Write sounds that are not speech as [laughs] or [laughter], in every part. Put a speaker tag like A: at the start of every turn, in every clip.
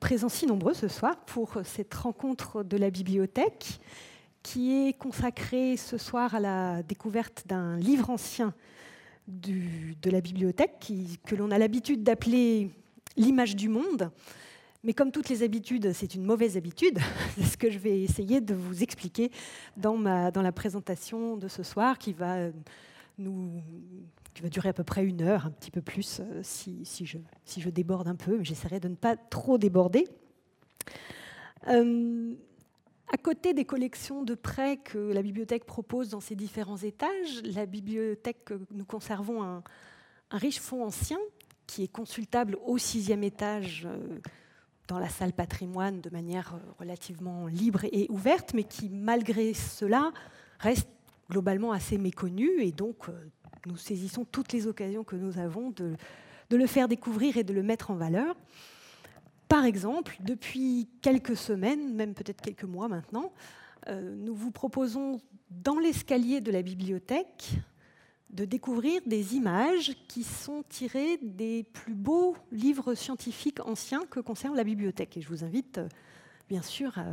A: présents si nombreux ce soir pour cette rencontre de la bibliothèque qui est consacrée ce soir à la découverte d'un livre ancien de la bibliothèque que l'on a l'habitude d'appeler l'image du monde. Mais comme toutes les habitudes, c'est une mauvaise habitude. [laughs] C'est ce que je vais essayer de vous expliquer dans, ma, dans la présentation de ce soir qui va, nous, qui va durer à peu près une heure, un petit peu plus euh, si, je, déborde un peu, mais j'essaierai de ne pas trop déborder. Euh, à côté des collections de prêts que la bibliothèque propose dans ses différents étages, la bibliothèque, nous conservons un, riche fonds ancien qui est consultable au sixième étage euh, dans la salle patrimoine de manière relativement libre et ouverte, mais qui, malgré cela, reste globalement assez méconnu. Et donc, nous saisissons toutes les occasions que nous avons de, le faire découvrir et de le mettre en valeur. Par exemple, depuis quelques semaines, même peut-être quelques mois maintenant, euh, nous vous proposons dans l'escalier de la bibliothèque de découvrir des images qui sont tirées des plus beaux livres scientifiques anciens que conserve la bibliothèque. Et je vous invite, euh, bien sûr, à,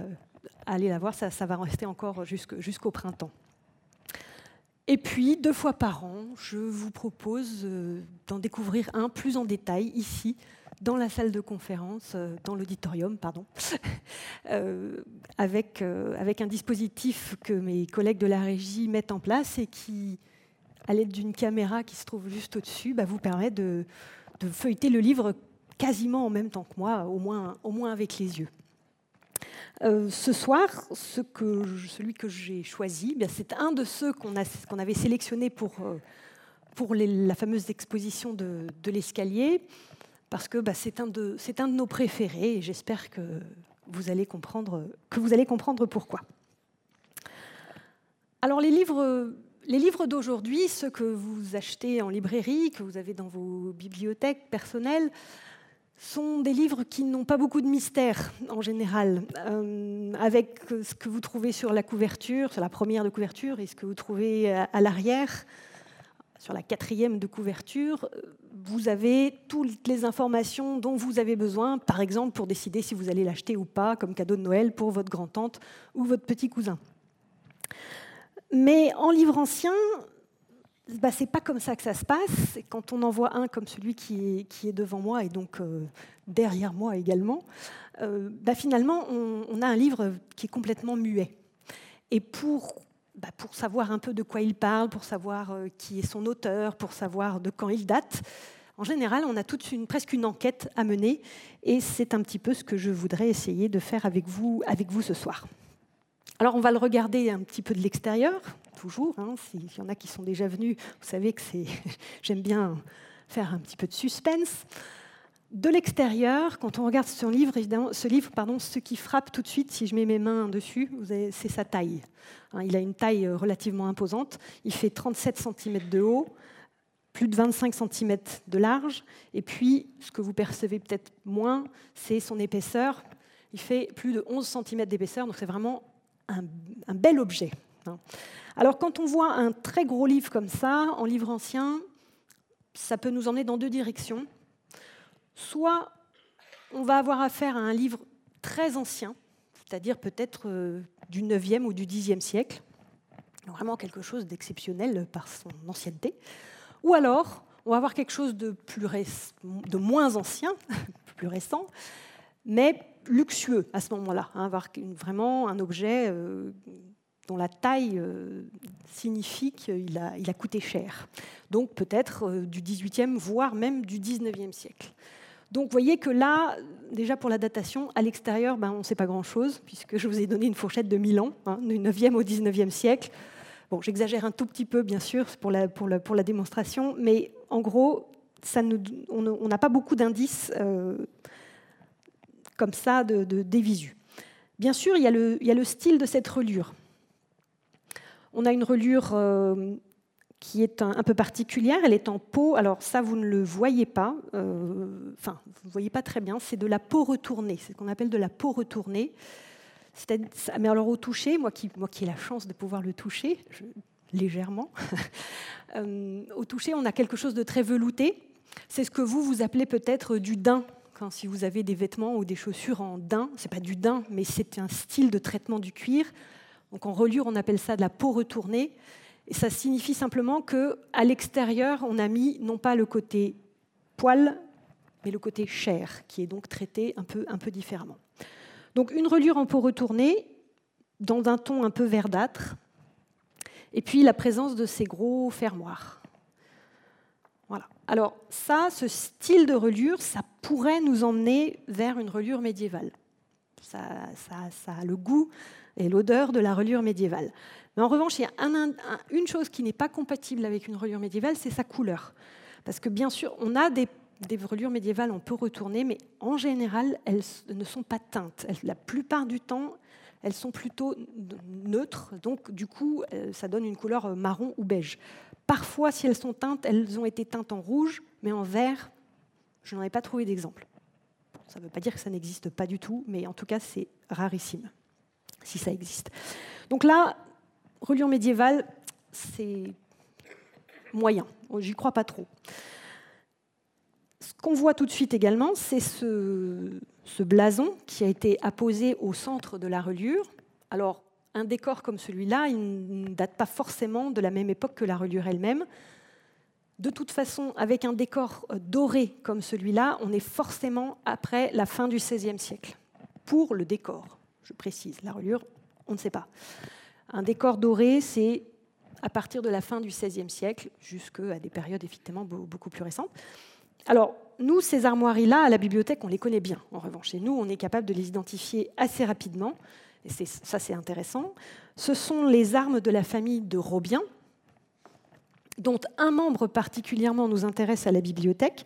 A: aller la voir, ça va rester encore jusqu'au printemps. Et puis, deux fois par an, je vous propose euh, d'en découvrir un plus en détail ici, dans la salle de conférence, euh, dans l'auditorium, pardon, [laughs] avec, avec un dispositif que mes collègues de la régie mettent en place et qui, à l'aide d'une caméra qui se trouve juste au-dessus, bah, vous permet de, feuilleter le livre quasiment en même temps que moi, au moins, au moins avec les yeux. Euh, ce soir, celui que j'ai choisi, eh c'est un de ceux qu'on avait sélectionné pour, euh, la fameuse exposition de, l'escalier, parce que bah, c'est un, de, nos préférés et j'espère que vous allez comprendre, pourquoi. Alors les livres d'aujourd'hui, ceux que vous achetez en librairie, que vous avez dans vos bibliothèques personnelles, sont des livres qui n'ont pas beaucoup de mystère en général, euh, avec ce que vous trouvez sur la couverture, sur la première de couverture, et ce que vous trouvez à, l'arrière, sur la quatrième de couverture, vous avez toutes les informations dont vous avez besoin, par exemple pour décider si vous allez l'acheter ou pas comme cadeau de Noël pour votre grand-tante ou votre petit cousin. Mais en livre ancien, bah, c'est pas comme ça que ça se passe. Quand on en voit un comme celui qui est, devant moi et donc euh, derrière moi également, euh, bah, finalement, on, a un livre qui est complètement muet. Et pour, bah, savoir un peu de quoi il parle, pour savoir euh, qui est son auteur, pour savoir de quand il date, en général, on a toute une, presque une enquête à mener. Et c'est un petit peu ce que je voudrais essayer de faire avec vous ce soir. Alors on va le regarder un petit peu de l'extérieur, toujours. Hein, S'il y en a qui sont déjà venus, vous savez que [laughs] j'aime bien faire un petit peu de suspense. De l'extérieur, quand on regarde ce livre, évidemment, ce livre, pardon, ce qui frappe tout de suite, si je mets mes mains dessus, c'est sa taille. Hein, il a une taille euh, relativement imposante. Il fait 37 cm de haut, plus de 25 cm de large. Et puis, ce que vous percevez peut-être moins, c'est son épaisseur. Il fait plus de 11 cm d'épaisseur, donc c'est vraiment un, bel objet. Alors quand on voit un très gros livre comme ça, en livre ancien, ça peut nous emmener dans deux directions. Soit on va avoir affaire à un livre très ancien, c'est-à-dire peut-être euh, du 9e ou du 10e siècle, vraiment quelque chose d'exceptionnel par son ancienneté. Ou alors, on va avoir quelque chose de, plus de moins ancien, [laughs] plus récent, mais luxueux à ce moment-là, hein, avoir vraiment un objet euh, dont la taille euh, signifie qu'il a, il a coûté cher. Donc peut-être euh, du 18e, voire même du 19e siècle. Donc vous voyez que là, déjà pour la datation, à l'extérieur, ben, on ne sait pas grand-chose, puisque je vous ai donné une fourchette de 1000 ans, hein, du 9e au 19e siècle. J'exagère un tout petit peu, bien sûr, pour la, démonstration, mais en gros, on n'a pas beaucoup d'indices comme ça de, des visus. Bien sûr, il y, a le, il y, a le, style de cette relure. On a une relure euh, qui est un, peu particulière, elle est en peau, alors ça vous ne le voyez pas, euh, enfin vous ne voyez pas très bien, c'est de la peau retournée, c'est ce qu'on appelle de la peau retournée. Mais alors au toucher, moi qui, moi qui ai la chance de pouvoir le toucher, légèrement, [laughs] euh, au toucher on a quelque chose de très velouté, c'est ce que vous, vous appelez peut-être du daim. Quand si vous avez des vêtements ou des chaussures en daim, c'est pas du daim, mais c'est un style de traitement du cuir. Donc en reliure, on appelle ça de la peau retournée. Et ça signifie simplement que à l'extérieur, on a mis non pas le côté poil, mais le côté chair, qui est donc traité un peu, différemment. Donc une reliure en peau retournée, dans un ton un peu verdâtre, et puis la présence de ces gros fermoirs. Voilà. Alors ça, ce style de reliure, ça pourrait nous emmener vers une reliure médiévale. Ça, ça, a le goût et l'odeur de la reliure médiévale. Mais en revanche, il y a une chose qui n'est pas compatible avec une reliure médiévale, c'est sa couleur. Parce que bien sûr, on a des, reliures médiévales, on peut retourner, mais en général, elles ne sont pas teintes. la plupart du temps, elles sont plutôt neutres, donc du coup, euh, ça donne une couleur euh, marron ou beige. Parfois, si elles sont teintes, elles ont été teintes en rouge, mais en vert, je n'en ai pas trouvé d'exemple. Ça ne veut pas dire que ça n'existe pas du tout, mais en tout cas, c'est rarissime, si ça existe. Donc là, reliure médiévale, c'est moyen. J'y crois pas trop. Ce qu'on voit tout de suite également, c'est ce, ce blason qui a été apposé au centre de la reliure. Alors, un décor comme celui-là, il ne date pas forcément de la même époque que la reliure elle-même. De toute façon, avec un décor euh, doré comme celui-là, on est forcément après la fin du XVIe siècle. Pour le décor, je précise, la reliure, on ne sait pas. Un décor doré, c'est à partir de la fin du XVIe siècle jusqu'à des périodes effectivement beaucoup plus récentes. Alors, nous, ces armoiries-là, à la bibliothèque, on les connaît bien, en revanche. Et nous, on est capable de les identifier assez rapidement. Et ça, c'est intéressant. Ce sont les armes de la famille de Robien, dont un membre particulièrement nous intéresse à la bibliothèque.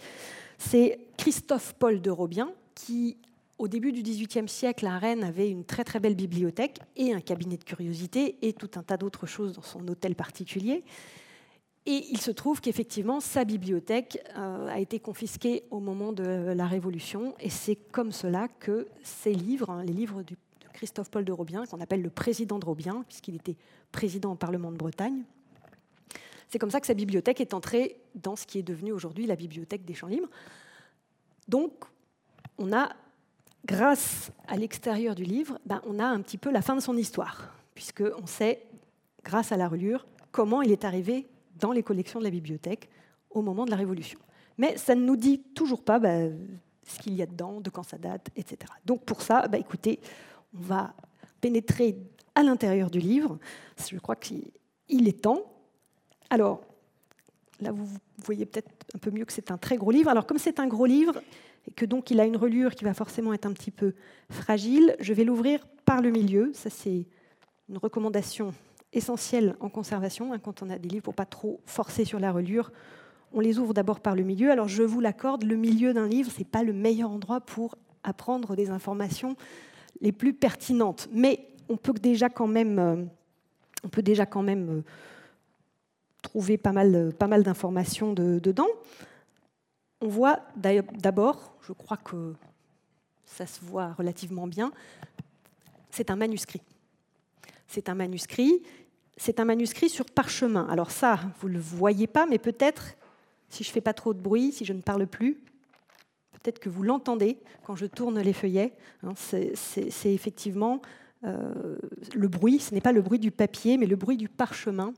A: C'est Christophe Paul de Robien, qui, au début du XVIIIe siècle, à Rennes, avait une très très belle bibliothèque et un cabinet de curiosité et tout un tas d'autres choses dans son hôtel particulier. Et il se trouve qu'effectivement, sa bibliothèque euh, a été confisquée au moment de la Révolution, et c'est comme cela que ses livres, hein, les livres de Christophe Paul de Robien, qu'on appelle le président de Robien, puisqu'il était président au Parlement de Bretagne, c'est comme ça que sa bibliothèque est entrée dans ce qui est devenu aujourd'hui la bibliothèque des Champs Libres. Donc, on a, grâce à l'extérieur du livre, ben, on a un petit peu la fin de son histoire, puisqu'on sait, grâce à la reliure, comment il est arrivé dans les collections de la bibliothèque au moment de la Révolution. Mais ça ne nous dit toujours pas bah, ce qu'il y a dedans, de quand ça date, etc. Donc pour ça, bah, écoutez, on va pénétrer à l'intérieur du livre. Je crois qu'il est temps. Alors, là, vous voyez peut-être un peu mieux que c'est un très gros livre. Alors, comme c'est un gros livre, et que donc il a une relure qui va forcément être un petit peu fragile, je vais l'ouvrir par le milieu. Ça, c'est une recommandation essentiel en conservation. Hein, quand on a des livres, pour pas trop forcer sur la reliure, on les ouvre d'abord par le milieu. Alors je vous l'accorde, le milieu d'un livre, c'est pas le meilleur endroit pour apprendre des informations les plus pertinentes, mais on peut déjà quand même, euh, on peut déjà quand même euh, trouver pas mal, pas mal d'informations dedans. On voit d'abord, je crois que ça se voit relativement bien, c'est un manuscrit. C'est un manuscrit c'est un manuscrit sur parchemin. Alors ça, vous ne le voyez pas, mais peut-être, si je ne fais pas trop de bruit, si je ne parle plus, peut-être que vous l'entendez quand je tourne les feuillets. Hein. c'est effectivement euh, le bruit, ce n'est pas le bruit du papier, mais le bruit du parchemin.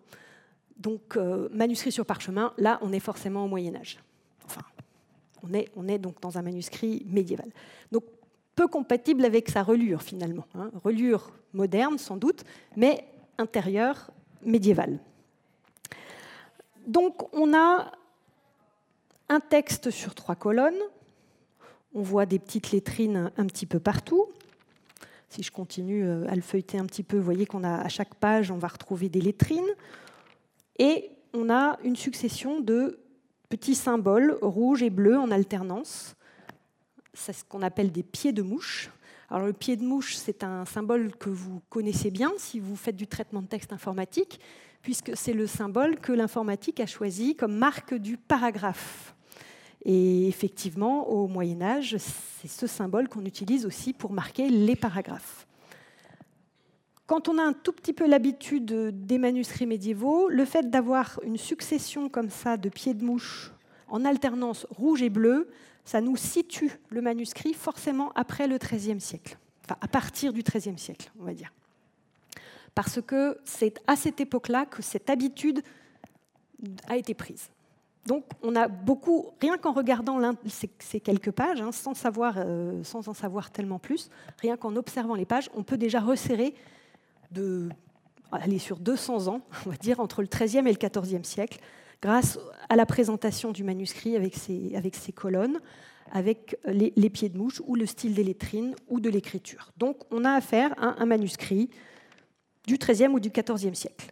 A: Donc, euh, manuscrit sur parchemin, là, on est forcément au Moyen Âge. On est, on est donc dans un manuscrit médiéval. Donc, peu compatible avec sa relure, finalement. Hein. Relure moderne, sans doute, mais intérieur médiéval. Donc on a un texte sur trois colonnes. On voit des petites lettrines un petit peu partout. Si je continue euh, à le feuilleter un petit peu, vous voyez qu'on a à chaque page, on va retrouver des lettrines. Et on a une succession de petits symboles rouges et bleus en alternance. C'est ce qu'on appelle des pieds de mouche. Alors le pied de mouche, c'est un symbole que vous connaissez bien si vous faites du traitement de texte informatique, puisque c'est le symbole que l'informatique a choisi comme marque du paragraphe. Et effectivement, au Moyen Âge, c'est ce symbole qu'on utilise aussi pour marquer les paragraphes. Quand on a un tout petit peu l'habitude des manuscrits médiévaux, le fait d'avoir une succession comme ça de pieds de mouche en alternance rouge et bleu, ça nous situe le manuscrit forcément après le XIIIe siècle, enfin à partir du XIIIe siècle, on va dire. Parce que c'est à cette époque-là que cette habitude a été prise. Donc on a beaucoup, rien qu'en regardant ces, quelques pages, hein, sans, savoir, euh, sans en savoir tellement plus, rien qu'en observant les pages, on peut déjà resserrer de aller sur 200 ans, on va dire, entre le XIIIe et le XIVe siècle, grâce à la présentation du manuscrit avec ses, avec ses colonnes, avec les, pieds de mouche ou le style des lettrines ou de l'écriture. Donc on a affaire à un manuscrit du XIIIe ou du XIVe siècle.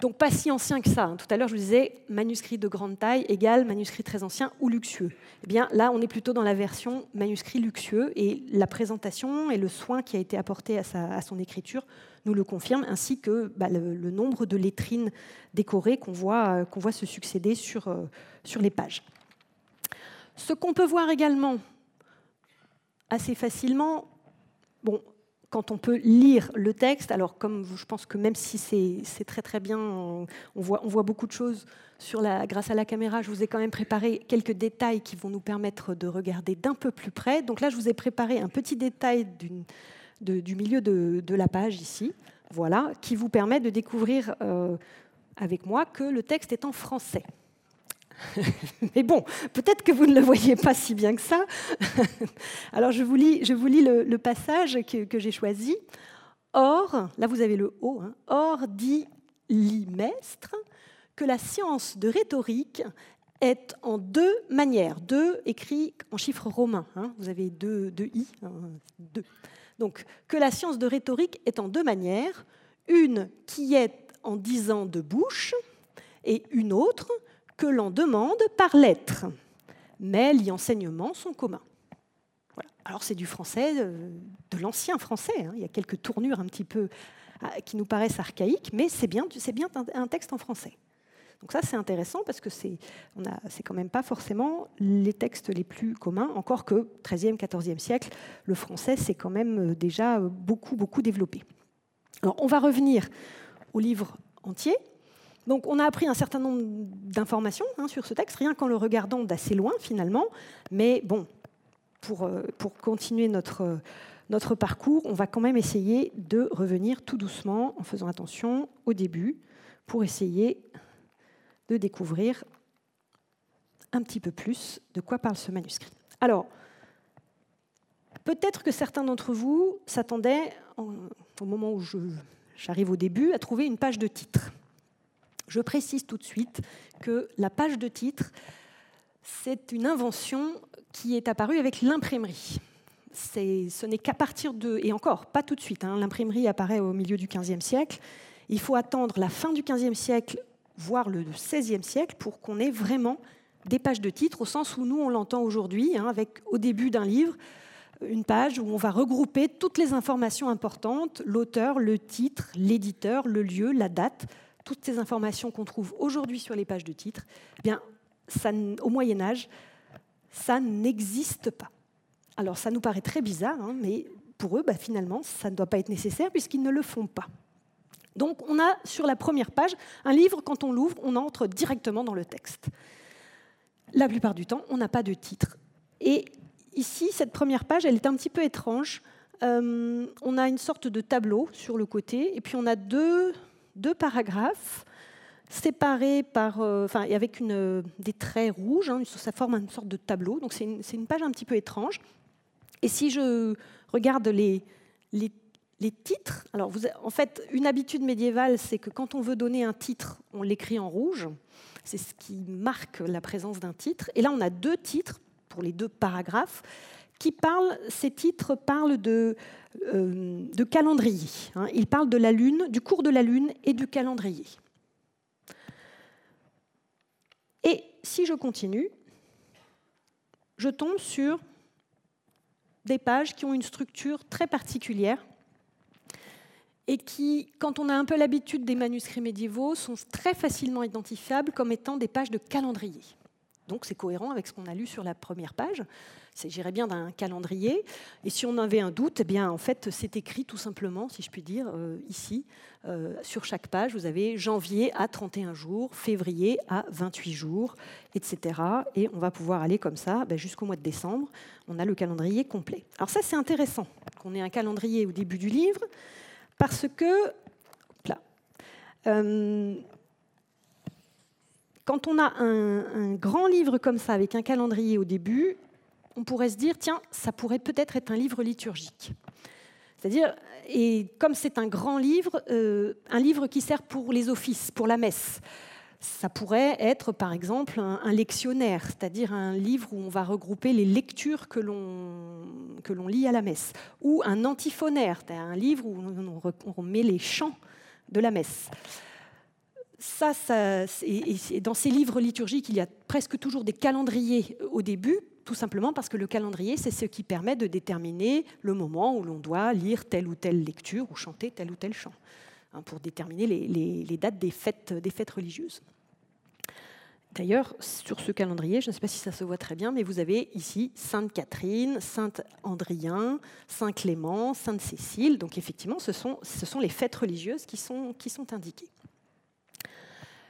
A: Donc pas si ancien que ça. Hein. Tout à l'heure, je vous disais manuscrit de grande taille égale manuscrit très ancien ou luxueux. Eh bien là, on est plutôt dans la version manuscrit luxueux et la présentation et le soin qui a été apporté à, son écriture nous le confirment, ainsi que bah, le, nombre de lettrines décorées qu'on voit, qu'on voit se succéder sur, euh, sur les pages. Ce qu'on peut voir également assez facilement, bon, quand on peut lire le texte, alors comme je pense que même si c'est très très bien, on voit, beaucoup de choses grâce à la caméra, je vous ai quand même préparé quelques détails qui vont nous permettre de regarder d'un peu plus près. Donc là, je vous ai préparé un petit détail du milieu de, la page ici, voilà, qui vous permet de découvrir euh, avec moi que le texte est en français. [laughs] Mais bon, peut-être que vous ne le voyez pas si bien que ça. [laughs] Alors je vous lis, je vous lis le, passage que, j'ai choisi. Or, là vous avez le O, hein. or dit l'imestre que la science de rhétorique est en deux manières. Deux écrit en chiffres romains. Hein. Vous avez deux, deux i. Hein, deux. Donc, que la science de rhétorique est en deux manières. Une qui est en disant de bouche et une autre que l'on demande par lettre, mais les enseignements sont communs. Alors c'est du français, euh, de l'ancien français, hein. il y a quelques tournures un petit peu ah, qui nous paraissent archaïques, mais c'est bien, bien un texte en français. Donc ça, c'est intéressant parce que c'est, on c'est quand même pas forcément les textes les plus communs, encore que 13e, 14e siècle, le français s'est quand même euh, déjà beaucoup, beaucoup développé. Alors, on va revenir au livre entier. Donc on a appris un certain nombre d'informations hein, sur ce texte, rien qu'en le regardant d'assez loin finalement. Mais bon, pour, euh, continuer notre, notre parcours, on va quand même essayer de revenir tout doucement en faisant attention au début pour essayer de découvrir un petit peu plus de quoi parle ce manuscrit. Alors, peut-être que certains d'entre vous s'attendaient, au moment où j'arrive au début, à trouver une page de titre. Je précise tout de suite que la page de titre, c'est une invention qui est apparue avec l'imprimerie. Ce n'est qu'à partir de, et encore, pas tout de suite, hein, l'imprimerie apparaît au milieu du XVe siècle. Il faut attendre la fin du XVe siècle, voire le XVIe siècle, pour qu'on ait vraiment des pages de titre, au sens où nous, on l'entend aujourd'hui, hein, avec au début d'un livre, une page où on va regrouper toutes les informations importantes, l'auteur, le titre, l'éditeur, le lieu, la date, toutes ces informations qu'on trouve aujourd'hui sur les pages de titre, eh bien, au Moyen Âge, ça n'existe pas. Alors ça nous paraît très bizarre, hein, mais pour eux, bah, finalement, ça ne doit pas être nécessaire puisqu'ils ne le font pas. Donc on a sur la première page un livre, quand on l'ouvre, on entre directement dans le texte. La plupart du temps, on n'a pas de titre. Et ici, cette première page, elle est un petit peu étrange. Euh, on a une sorte de tableau sur le côté, et puis on a deux, deux paragraphes séparés par, euh, enfin, avec une, des traits rouges. Hein, ça forme une sorte de tableau. Donc c'est une, page un petit peu étrange. Et si je regarde les, titres, alors en fait, une habitude médiévale, c'est que quand on veut donner un titre, on l'écrit en rouge. C'est ce qui marque la présence d'un titre. Et là, on a deux titres pour les deux paragraphes qui parlent, ces titres parlent de, euh, de calendrier. Hein. Ils parlent de la Lune, du cours de la Lune et du calendrier. Et si je continue, je tombe sur des pages qui ont une structure très particulière et qui, quand on a un peu l'habitude des manuscrits médiévaux, sont très facilement identifiables comme étant des pages de calendrier. Donc c'est cohérent avec ce qu'on a lu sur la première page. S'agirait bien d'un calendrier. Et si on avait un doute, eh bien en fait c'est écrit tout simplement, si je puis dire, euh, ici. Euh, sur chaque page, vous avez janvier à 31 jours, février à 28 jours, etc. Et on va pouvoir aller comme ça ben, jusqu'au mois de décembre. On a le calendrier complet. Alors ça c'est intéressant qu'on ait un calendrier au début du livre parce que là, euh, quand on a un, grand livre comme ça, avec un calendrier au début, on pourrait se dire, tiens, ça pourrait peut-être être un livre liturgique. C'est-à-dire, et comme c'est un grand livre, euh, un livre qui sert pour les offices, pour la messe. Ça pourrait être, par exemple, un, lectionnaire, c'est-à-dire un livre où on va regrouper les lectures que l'on lit à la messe, ou un antiphonaire, c'est-à-dire un livre où on, on met les chants de la messe ça, et dans ces livres liturgiques, il y a presque toujours des calendriers au début, tout simplement parce que le calendrier, c'est ce qui permet de déterminer le moment où l'on doit lire telle ou telle lecture ou chanter tel ou tel chant, hein, pour déterminer les, dates des fêtes, religieuses. D'ailleurs, sur ce calendrier, je ne sais pas si ça se voit très bien, mais vous avez ici Sainte Catherine, Saint Andrien, Saint Clément, Sainte Cécile. Donc effectivement, ce sont, les fêtes religieuses qui sont indiquées.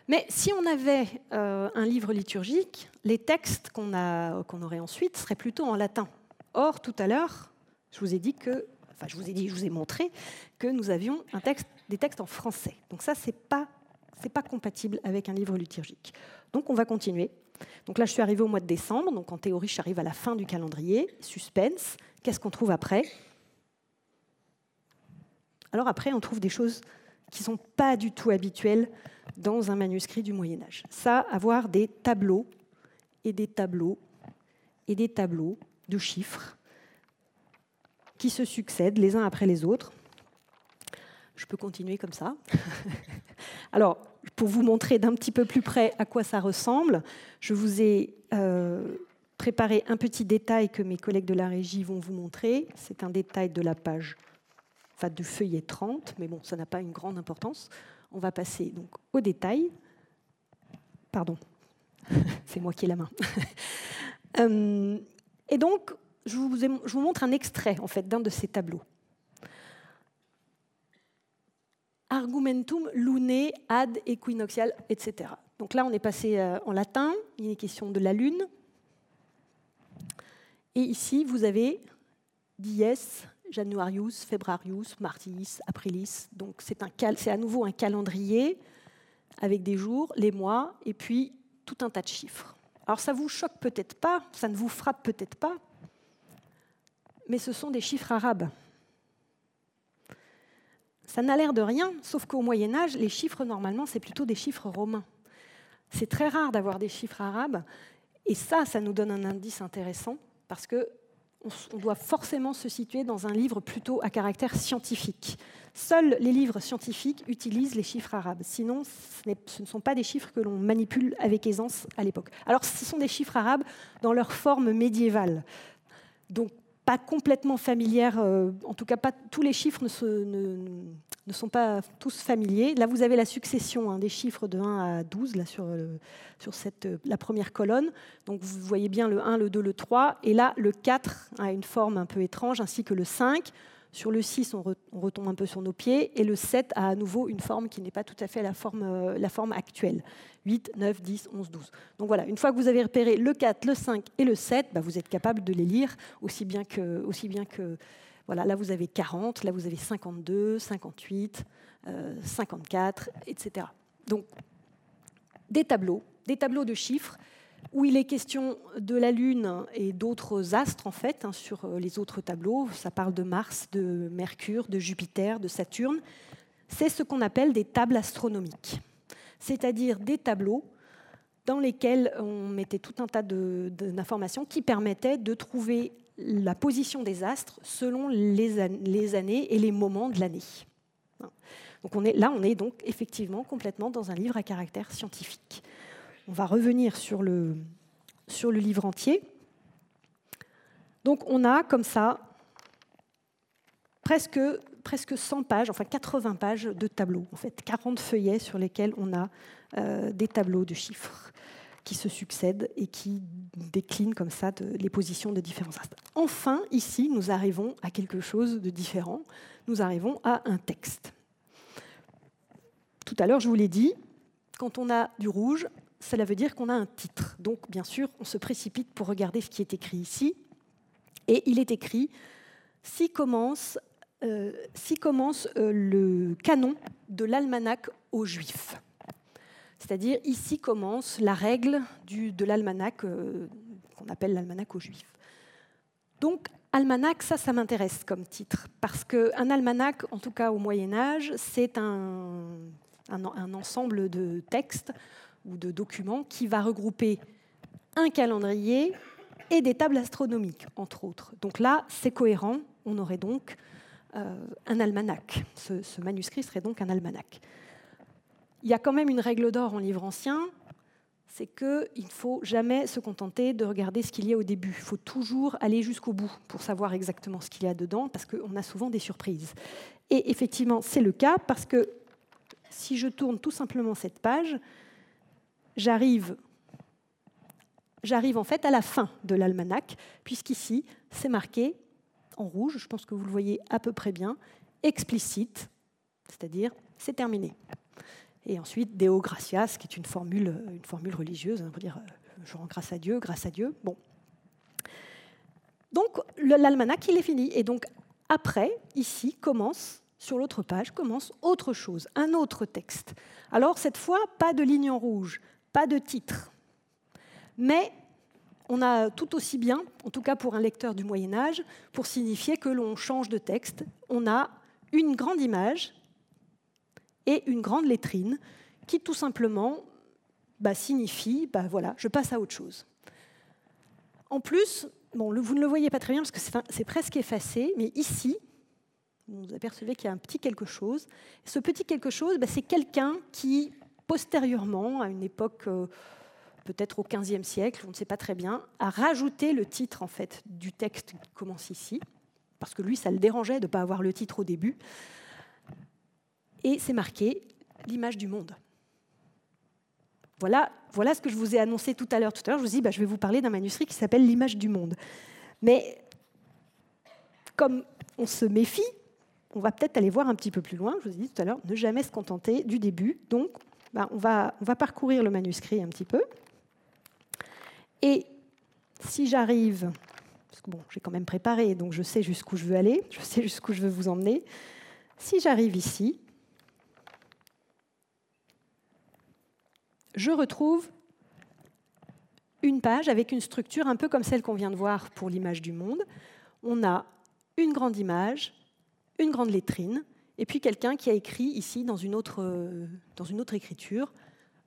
A: Mais si on avait euh, un livre liturgique, les textes qu'on aurait ensuite seraient plutôt en latin. Or, tout à l'heure, je vous ai dit que, enfin, je vous ai dit, je vous ai montré que nous avions des textes en français. Donc ça, c'est pas, c'est pas compatible avec un livre liturgique. Donc on va continuer. Donc là, je suis arrivée au mois de décembre. Donc en théorie, j'arrive à la fin du calendrier. Suspense. Qu'est-ce qu'on trouve après? Alors après, on trouve des choses qui sont pas du tout habituelles dans un manuscrit du Moyen Âge. Ça, avoir des tableaux et des tableaux et des tableaux de chiffres qui se succèdent les uns après les autres. Je peux continuer comme ça. [laughs] Alors, pour vous montrer d'un petit peu plus près à quoi ça ressemble, je vous ai euh, préparé un petit détail que mes collègues de la régie vont vous montrer. C'est un détail de la page, enfin du feuillet 30, mais bon, ça n'a pas une grande importance. On va passer donc au détail. Pardon, [laughs] c'est moi qui ai la main. [laughs] Euh, et donc, je vous, montre un extrait en fait d'un de ces tableaux. Argumentum lunae ad equinoxial, etc. Donc là, on est passé euh, en latin. Il est question de la lune. Et ici, vous avez dies Januarius, Febrarius, Martiis, Aprilis. Donc c'est à nouveau un calendrier avec des jours, les mois, et puis tout un tas de chiffres. Alors ça vous choque peut-être pas, ça ne vous frappe peut-être pas, mais ce sont des chiffres arabes. Ça n'a l'air de rien, sauf qu'au Moyen Âge, les chiffres, normalement, c'est plutôt des chiffres romains. C'est très rare d'avoir des chiffres arabes, et ça, ça nous donne un indice intéressant, parce que on doit forcément se situer dans un livre plutôt à caractère scientifique. Seuls les livres scientifiques utilisent les chiffres arabes. Sinon, ce, ne sont pas des chiffres que l'on manipule avec aisance à l'époque. Alors, ce sont des chiffres arabes dans leur forme médiévale. Donc, pas complètement familières, euh, en tout cas pas tous les chiffres ne, sont pas tous familiers. Là, vous avez la succession hein, des chiffres de 1 à 12 là, sur, euh, sur cette, euh, la première colonne. Donc vous voyez bien le 1, le 2, le 3. Et là, le 4 a une forme un peu étrange, ainsi que le 5. Sur le 6, on, retombe un peu sur nos pieds. Et le 7 a à nouveau une forme qui n'est pas tout à fait la forme, la forme actuelle. 8, 9, 10, 11, 12. Donc voilà, une fois que vous avez repéré le 4, le 5 et le 7, bah, vous êtes capable de les lire aussi bien que... Aussi bien que voilà, là, vous avez 40, là, vous avez 52, 58, 54, etc. Donc, des tableaux, des tableaux de chiffres où il est question de la Lune et d'autres astres, en fait, hein, sur euh, les autres tableaux. Ça parle de Mars, de Mercure, de Jupiter, de Saturne. C'est ce qu'on appelle des tables astronomiques, c'est-à-dire des tableaux dans lesquels on mettait tout un tas d'informations qui permettaient de trouver la position des astres selon les, années et les moments de l'année. Là, on est donc effectivement complètement dans un livre à caractère scientifique. On va revenir sur le livre entier. Donc on a comme ça presque, presque 100 pages, enfin 80 pages de tableaux, en fait 40 feuillets sur lesquels on a euh, des tableaux de chiffres qui se succèdent et qui déclinent comme ça les positions de différents astres. Enfin, ici, nous arrivons à quelque chose de différent. Nous arrivons à un texte. Tout à l'heure, je vous l'ai dit, quand on a du rouge, cela veut dire qu'on a un titre. Donc, bien sûr, on se précipite pour regarder ce qui est écrit ici. Et il est écrit si commence, euh, commence euh, le canon de l'almanach aux Juifs. C'est-à-dire, ici commence la règle du, de l'almanach euh, qu'on appelle l'almanach aux Juifs. Donc, almanach, ça, ça m'intéresse comme titre, parce qu'un almanach, en tout cas au Moyen Âge, c'est un, un, ensemble de textes ou de documents qui va regrouper un calendrier et des tables astronomiques, entre autres. Donc là, c'est cohérent, on aurait donc un almanach. Ce, ce, manuscrit serait donc un almanach. Il y a quand même une règle d'or en livre ancien, c'est qu'il ne faut jamais se contenter de regarder ce qu'il y a au début. Il faut toujours aller jusqu'au bout pour savoir exactement ce qu'il y a dedans, parce qu'on a souvent des surprises. Et effectivement, c'est le cas, parce que si je tourne tout simplement cette page, j'arrive j'arrive en fait à la fin de l'almanach, puisqu'ici, c'est marqué en rouge, je pense que vous le voyez à peu près bien, explicite, c'est-à-dire c'est terminé. Et ensuite, Deo gratias, qui est une formule, une formule religieuse, on hein, peut dire euh, je rends grâce à Dieu, grâce à Dieu. Bon. Donc, l'almanach, il est fini. Et donc, après, ici, commence sur l'autre page commence autre chose, un autre texte. Alors cette fois, pas de ligne en rouge, pas de titre. Mais on a tout aussi bien, en tout cas pour un lecteur du Moyen Âge, pour signifier que l'on change de texte, on a une grande image et une grande lettrine qui tout simplement bah, signifie, bah, voilà, je passe à autre chose. En plus, vous ne le voyez pas très bien parce que c'est presque effacé, mais ici, vous apercevez qu'il y a un petit quelque chose. Ce petit quelque chose, bah, c'est quelqu'un qui, postérieurement, à une époque euh, peut-être au XVe siècle, on ne sait pas très bien, a rajouté le titre en fait du texte qui commence ici, parce que lui, ça le dérangeait de ne pas avoir le titre au début. Et c'est marqué l'image du monde. Voilà, voilà ce que je vous ai annoncé tout à l'heure. Tout à l'heure, je vous dis, bah, je vais vous parler d'un manuscrit qui s'appelle l'image du monde. Mais comme on se méfie on va peut-être aller voir un petit peu plus loin. Je vous ai dit tout à l'heure, ne jamais se contenter du début. Donc, ben, on, va, on va parcourir le manuscrit un petit peu. Et si j'arrive, parce que bon, j'ai quand même préparé, donc je sais jusqu'où je veux aller, je sais jusqu'où je veux vous emmener. Si j'arrive ici, je retrouve une page avec une structure un peu comme celle qu'on vient de voir pour l'image du monde. On a une grande image, une grande lettrine, et puis quelqu'un qui a écrit ici dans une, autre, dans une autre écriture,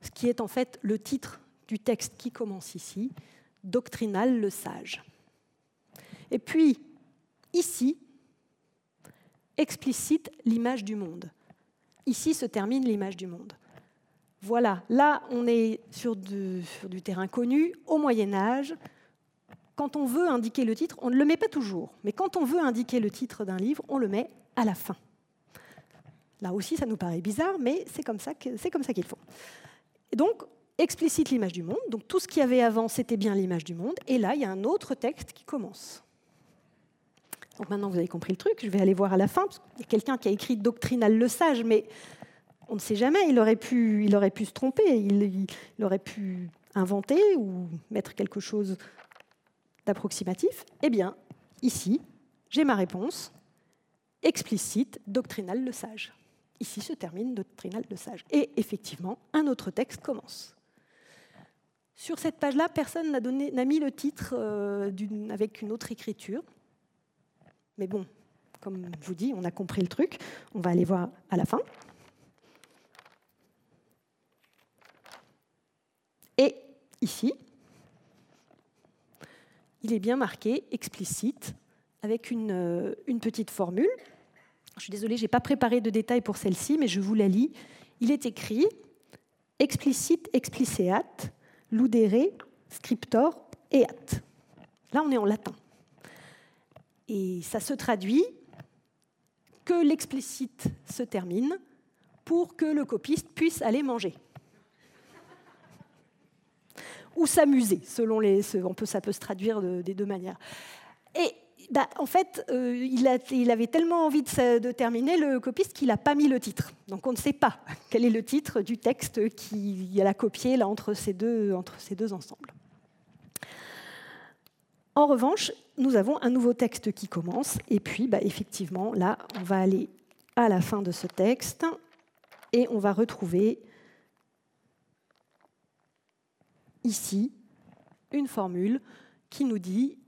A: ce qui est en fait le titre du texte qui commence ici, Doctrinal le sage. Et puis, ici, explicite l'image du monde. Ici se termine l'image du monde. Voilà, là on est sur du, terrain connu, au Moyen Âge, quand on veut indiquer le titre, on ne le met pas toujours, mais quand on veut indiquer le titre d'un livre, on le met à la fin. Là aussi, ça nous paraît bizarre, mais c'est comme ça qu'ils font. Et donc, explicite l'image du monde. Donc, tout ce qu'il y avait avant, c'était bien l'image du monde. Et là, il y a un autre texte qui commence. Donc maintenant, vous avez compris le truc. Je vais aller voir à la fin. Parce qu'il y a quelqu'un qui a écrit Doctrinal le sage, mais on ne sait jamais. Il aurait pu, il aurait pu se tromper. Il, il aurait pu inventer ou mettre quelque chose d'approximatif Eh bien, ici, j'ai ma réponse explicite, doctrinal le sage. Ici se termine doctrinal le sage. Et effectivement, un autre texte commence. Sur cette page-là, personne n'a mis le titre euh, avec une autre écriture. Mais bon, comme je vous dis, on a compris le truc. On va aller voir à la fin. Et ici, il est bien marqué, explicite, avec une, euh, petite formule. Je suis désolée, je n'ai pas préparé de détails pour celle-ci, mais je vous la lis. Il est écrit explicite expliceat, ludere, scriptor, eat. Là, on est en latin. Et ça se traduit que l'explicite se termine pour que le copiste puisse aller manger. ou s'amuser, selon les. Ça peut se traduire des deux manières. Bah, en fait, euh, il, avait tellement envie de, terminer le copiste qu'il n'a pas mis le titre. Donc on ne sait pas [laughs] quel est le titre du texte qu'il a copié là, entre, ces deux, entre ces deux ensembles. En revanche, nous avons un nouveau texte qui commence, et puis bah, effectivement, là, on va aller à la fin de ce texte, et on va retrouver ici une formule qui nous dit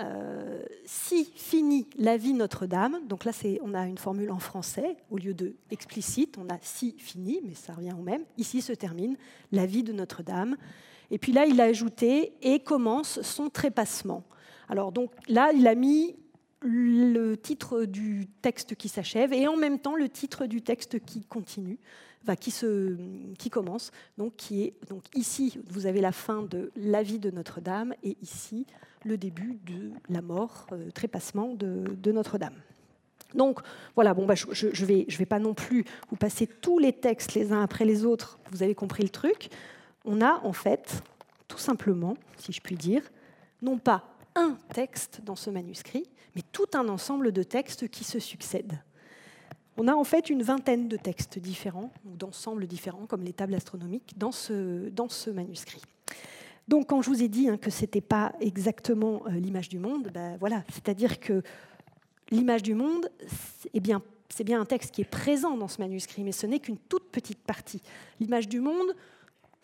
A: euh, si finit la vie Notre-Dame, donc là on a une formule en français, au lieu de explicite, on a si fini, mais ça revient au même, ici se termine la vie de Notre-Dame. Et puis là, il a ajouté et commence son trépassement. Alors donc là, il a mis le titre du texte qui s'achève et en même temps le titre du texte qui continue, qui, se, qui commence, donc qui est donc ici vous avez la fin de la vie de Notre-Dame et ici le début de la mort, euh, trépassement de, Notre-Dame. Donc voilà, bon, bah, je ne vais, pas non plus vous passer tous les textes les uns après les autres, vous avez compris le truc. On a en fait, tout simplement, si je puis dire, non pas un texte dans ce manuscrit, mais tout un ensemble de textes qui se succèdent. On a en fait une vingtaine de textes différents, ou d'ensembles différents, comme les tables astronomiques, dans ce manuscrit. Donc, quand je vous ai dit hein, que ce n'était pas exactement euh, l'image du monde, ben, voilà, c'est-à-dire que l'image du monde, c'est bien, bien un texte qui est présent dans ce manuscrit, mais ce n'est qu'une toute petite partie. L'image du monde,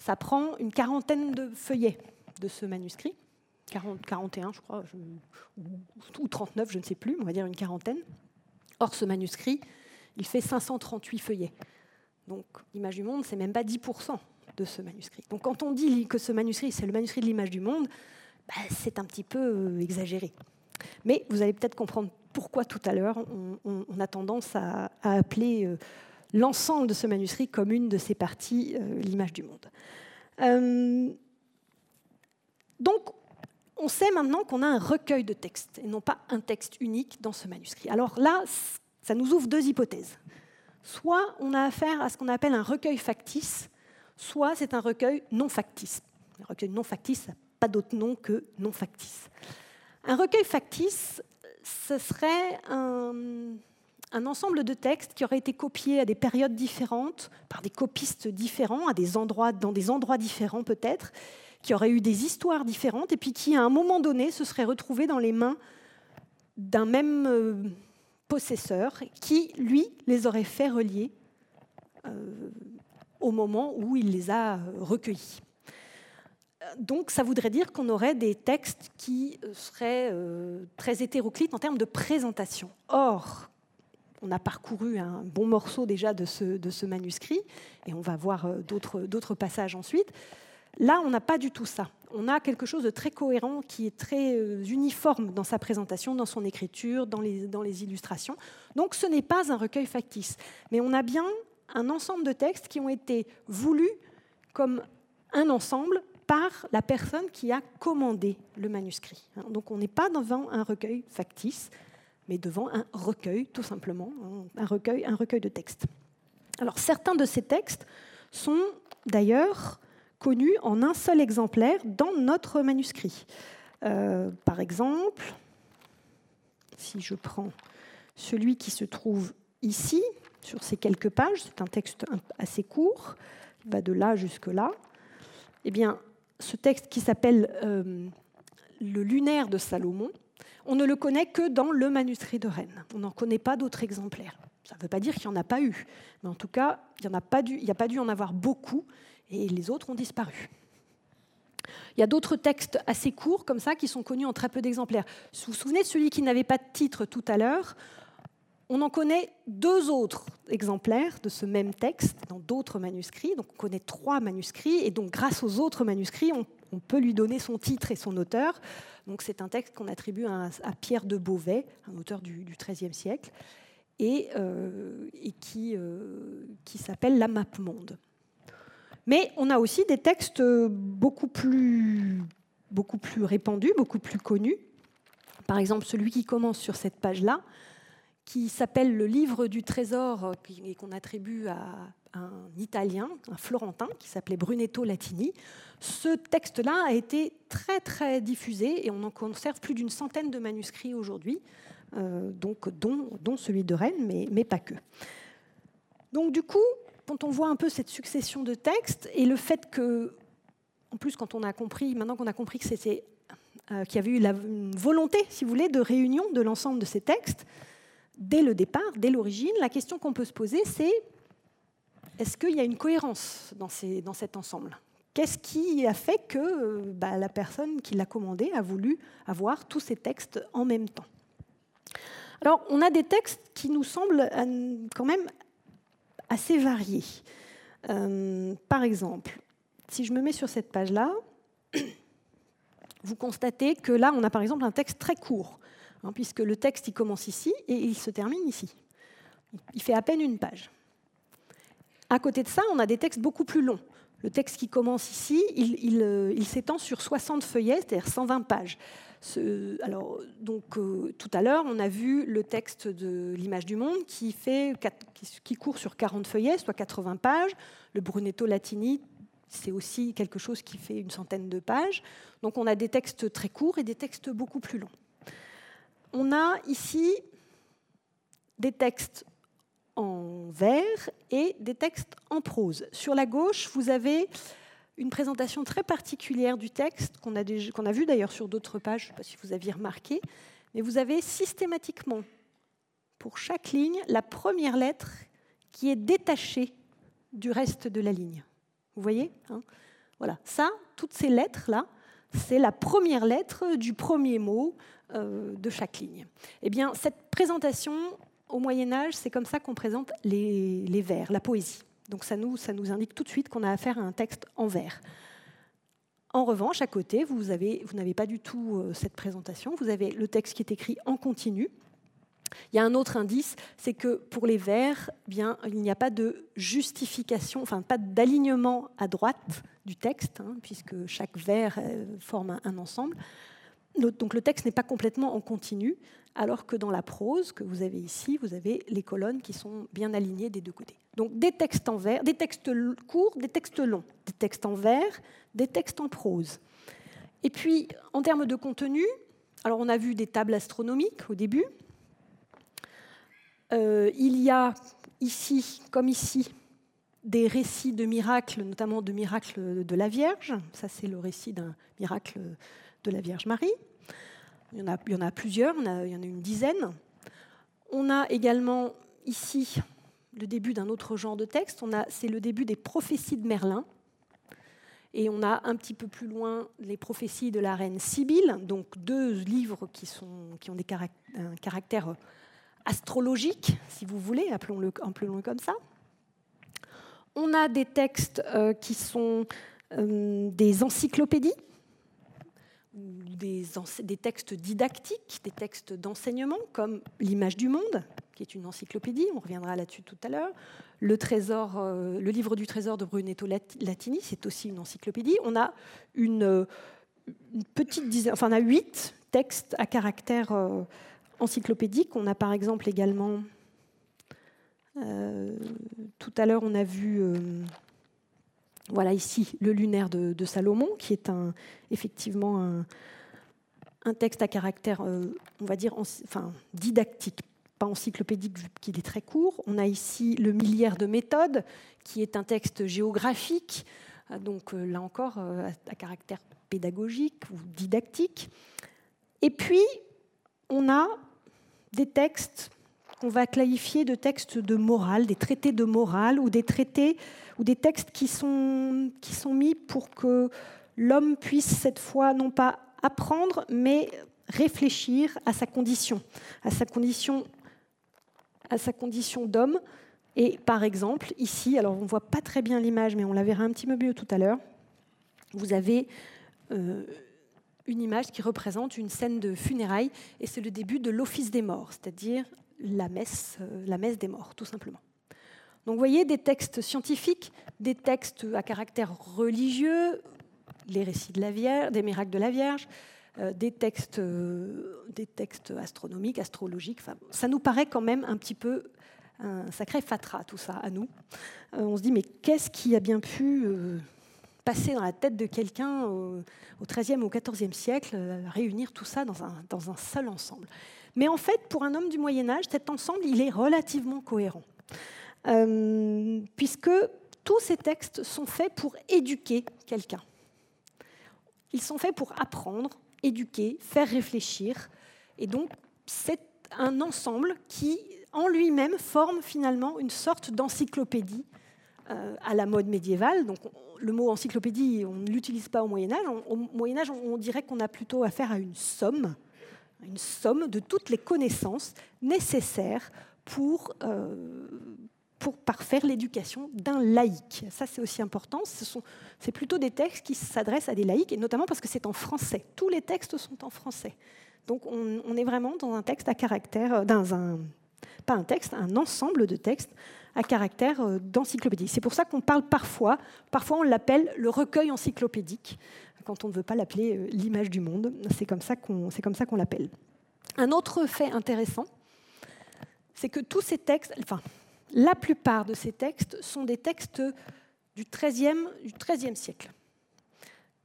A: ça prend une quarantaine de feuillets de ce manuscrit, 40, 41 je crois, ou 39, je ne sais plus, on va dire une quarantaine. Or, ce manuscrit, il fait 538 feuillets. Donc, l'image du monde, c'est même pas 10% de ce manuscrit. Donc quand on dit que ce manuscrit, c'est le manuscrit de l'image du monde, bah, c'est un petit peu euh, exagéré. Mais vous allez peut-être comprendre pourquoi tout à l'heure on, a tendance à, appeler euh, l'ensemble de ce manuscrit comme une de ses parties euh, l'image du monde. donc on sait maintenant qu'on a un recueil de textes et non pas un texte unique dans ce manuscrit. Alors là, ça nous ouvre deux hypothèses. Soit on a affaire à ce qu'on appelle un recueil factice, soit c'est un recueil non factice. Un recueil non factice n'a pas d'autre nom que non factice. Un recueil factice, ce serait un, ensemble de textes qui auraient été copiés à des périodes différentes, par des copistes différents, dans des endroits différents peut-être, qui auraient eu des histoires différentes, et puis qui, à un moment donné, se seraient retrouvés dans les mains d'un même euh, possesseur, qui, lui, les aurait fait relier euh, au moment où il les a euh, recueillis. Donc ça voudrait dire qu'on aurait des textes qui euh, seraient euh, très hétéroclites en termes de présentation. Or, on a parcouru un bon morceau déjà de ce, manuscrit, et on va voir d'autres passages ensuite. Là, on n'a pas du tout ça. On a quelque chose de très cohérent, qui est très uniforme dans sa présentation, dans son écriture, dans les illustrations. Donc ce n'est pas un recueil factice. Mais on a bien un ensemble de textes qui ont été voulus comme un ensemble par la personne qui a commandé le manuscrit. Donc on n'est pas devant un recueil factice, mais devant un recueil, tout simplement, un recueil, un recueil de textes. Alors certains de ces textes sont d'ailleurs connus en un seul exemplaire dans notre manuscrit. Euh, par exemple, si je prends celui qui se trouve ici, sur ces quelques pages, c'est un texte assez court, il va de là jusque là, eh bien, ce texte qui s'appelle euh, Le lunaire de Salomon, on ne le connaît que dans le manuscrit de Rennes. On n'en connaît pas d'autres exemplaires. Ça ne veut pas dire qu'il n'y en a pas eu, mais en tout cas, il n'y a, pas dû, a pas dû en avoir beaucoup, et les autres ont disparu. Il y a d'autres textes assez courts comme ça qui sont connus en très peu d'exemplaires. Vous vous souvenez de celui qui n'avait pas de titre tout à l'heure? On en connaît deux autres exemplaires de ce même texte dans d'autres manuscrits. Donc on connaît trois manuscrits et donc grâce aux autres manuscrits, on, peut lui donner son titre et son auteur. Donc c'est un texte qu'on attribue à, Pierre de Beauvais, un auteur du XIIIe siècle, et, euh, qui, euh, qui s'appelle La Map Monde. Mais on a aussi des textes beaucoup plus, beaucoup plus répandus, beaucoup plus connus. Par exemple, celui qui commence sur cette page-là, qui s'appelle le livre du trésor et qu'on attribue à un Italien, un Florentin, qui s'appelait Brunetto Latini. Ce texte-là a été très très diffusé et on en conserve plus d'une centaine de manuscrits aujourd'hui, euh, donc dont, celui de Rennes, mais, mais pas que. Donc du coup, quand on voit un peu cette succession de textes et le fait que, en plus, quand on a compris, maintenant qu'on a compris que c'était euh, qu'il y avait eu la, une volonté, si vous voulez, de réunion de l'ensemble de ces textes, dès le départ, dès l'origine, la question qu'on peut se poser, c'est est-ce qu'il y a une cohérence dans, cet ensemble? Qu'est-ce qui a fait que euh, bah, la personne qui l'a commandé a voulu avoir tous ces textes en même temps? Alors, on a des textes qui nous semblent euh, quand même assez variés. Euh, par exemple, si je me mets sur cette page-là, [clears throat] vous constatez que là, on a par exemple un texte très court, hein, puisque le texte il commence ici et il se termine ici. Il fait à peine une page. À côté de ça, on a des textes beaucoup plus longs. Le texte qui commence ici, il, euh, s'étend sur 60 feuillets, c'est-à-dire 120 pages. donc, euh, tout à l'heure, on a vu le texte de l'image du monde qui, qui court sur 40 feuillets, soit 80 pages. Le Brunetto Latini, c'est aussi quelque chose qui fait une centaine de pages. Donc, on a des textes très courts et des textes beaucoup plus longs. On a ici des textes en vers et des textes en prose. Sur la gauche, vous avez une présentation très particulière du texte qu'on a, vu d'ailleurs sur d'autres pages, je ne sais pas si vous aviez remarqué, mais vous avez systématiquement, pour chaque ligne, la première lettre qui est détachée du reste de la ligne. Vous voyez hein? Voilà, ça, toutes ces lettres-là, c'est la première lettre du premier mot euh, de chaque ligne. Eh bien, cette présentation, au Moyen Âge, c'est comme ça qu'on présente les, vers, la poésie. Donc ça nous, indique tout de suite qu'on a affaire à un texte en vers. En revanche, à côté, vous, vous n'avez pas du tout euh, cette présentation. Vous avez le texte qui est écrit en continu. Il y a un autre indice, c'est que pour les vers, eh bien, il n'y a pas de justification, enfin pas d'alignement à droite du texte, hein, puisque chaque vers euh, forme un ensemble. Donc le texte n'est pas complètement en continu, alors que dans la prose que vous avez ici, vous avez les colonnes qui sont bien alignées des deux côtés. Donc des textes en vers, des textes courts, des textes longs, des textes en vers, des textes en prose. Et puis en termes de contenu, alors on a vu des tables astronomiques au début. Euh, il y a ici, comme ici, des récits de miracles, notamment de miracles de la Vierge. Ça, c'est le récit d'un miracle de la Vierge Marie. Il y en a, en a plusieurs, il y en a une dizaine. On a également ici le début d'un autre genre de texte. C'est le début des prophéties de Merlin. Et on a un petit peu plus loin les prophéties de la reine Sibylle, donc deux livres qui ont des un caractère astrologique, si vous voulez, appelons-le appelons comme ça. On a des textes euh, qui sont euh, des encyclopédies, des, textes didactiques, des textes d'enseignement, comme l'image du monde, qui est une encyclopédie, on reviendra là-dessus tout à l'heure. Le, euh, livre du trésor de Brunetto Latini, c'est aussi une encyclopédie. On a huit textes à caractère encyclopédique. On a par exemple également, euh, tout à l'heure on a vu voilà ici le lunaire de, Salomon, qui est effectivement un, texte à caractère, euh, on va dire, enfin, didactique, pas encyclopédique vu qu'il est très court. On a ici le millière de méthode, qui est un texte géographique, euh, donc euh, là encore à caractère pédagogique ou didactique. Et puis, on a des textes qu'on va qualifier de textes de morale, des traités de morale ou des traités ou des textes qui sont, qui sont mis pour que l'homme puisse cette fois non pas apprendre, mais réfléchir à sa condition, à sa condition, à sa condition d'homme. Et par exemple, ici, alors on ne voit pas très bien l'image, mais on la verra un petit peu mieux tout à l'heure, vous avez euh, une image qui représente une scène de funérailles, et c'est le début de l'office des morts, c'est-à-dire la messe, euh, la messe des morts, tout simplement. Donc vous voyez des textes scientifiques, des textes à caractère religieux, les récits de la Vierge, des miracles de la Vierge, euh, des, textes, euh, des textes astronomiques, astrologiques. ça nous paraît quand même un petit peu un sacré fatras tout ça à nous. On se dit mais qu'est-ce qui a bien pu passer dans la tête de quelqu'un au, XIIIe ou XIVe siècle, réunir tout ça dans un, dans un seul ensemble Mais en fait, pour un homme du Moyen Âge, cet ensemble, il est relativement cohérent. puisque tous ces textes sont faits pour éduquer quelqu'un. Ils sont faits pour apprendre, éduquer, faire réfléchir. Et donc, c'est un ensemble qui, en lui-même, forme finalement une sorte d'encyclopédie euh, à la mode médiévale. Donc, le mot encyclopédie, on ne l'utilise pas au Moyen Âge. Au Moyen Âge, on dirait qu'on a plutôt affaire à une somme, une somme de toutes les connaissances nécessaires pour, euh, parfaire l'éducation d'un laïc. Ça, c'est aussi important. C'est plutôt des textes qui s'adressent à des laïcs, et notamment parce que c'est en français. Tous les textes sont en français. Donc on, est vraiment dans un texte à caractère, euh, dans un, pas un texte, un ensemble de textes à caractère euh, d'encyclopédie. C'est pour ça qu'on parle parfois, parfois on l'appelle le recueil encyclopédique, quand on ne veut pas l'appeler euh, l'image du monde. C'est comme ça qu'on l'appelle. Un autre fait intéressant, c'est que tous ces textes, enfin, la plupart de ces textes sont des textes du XIIIe, du siècle.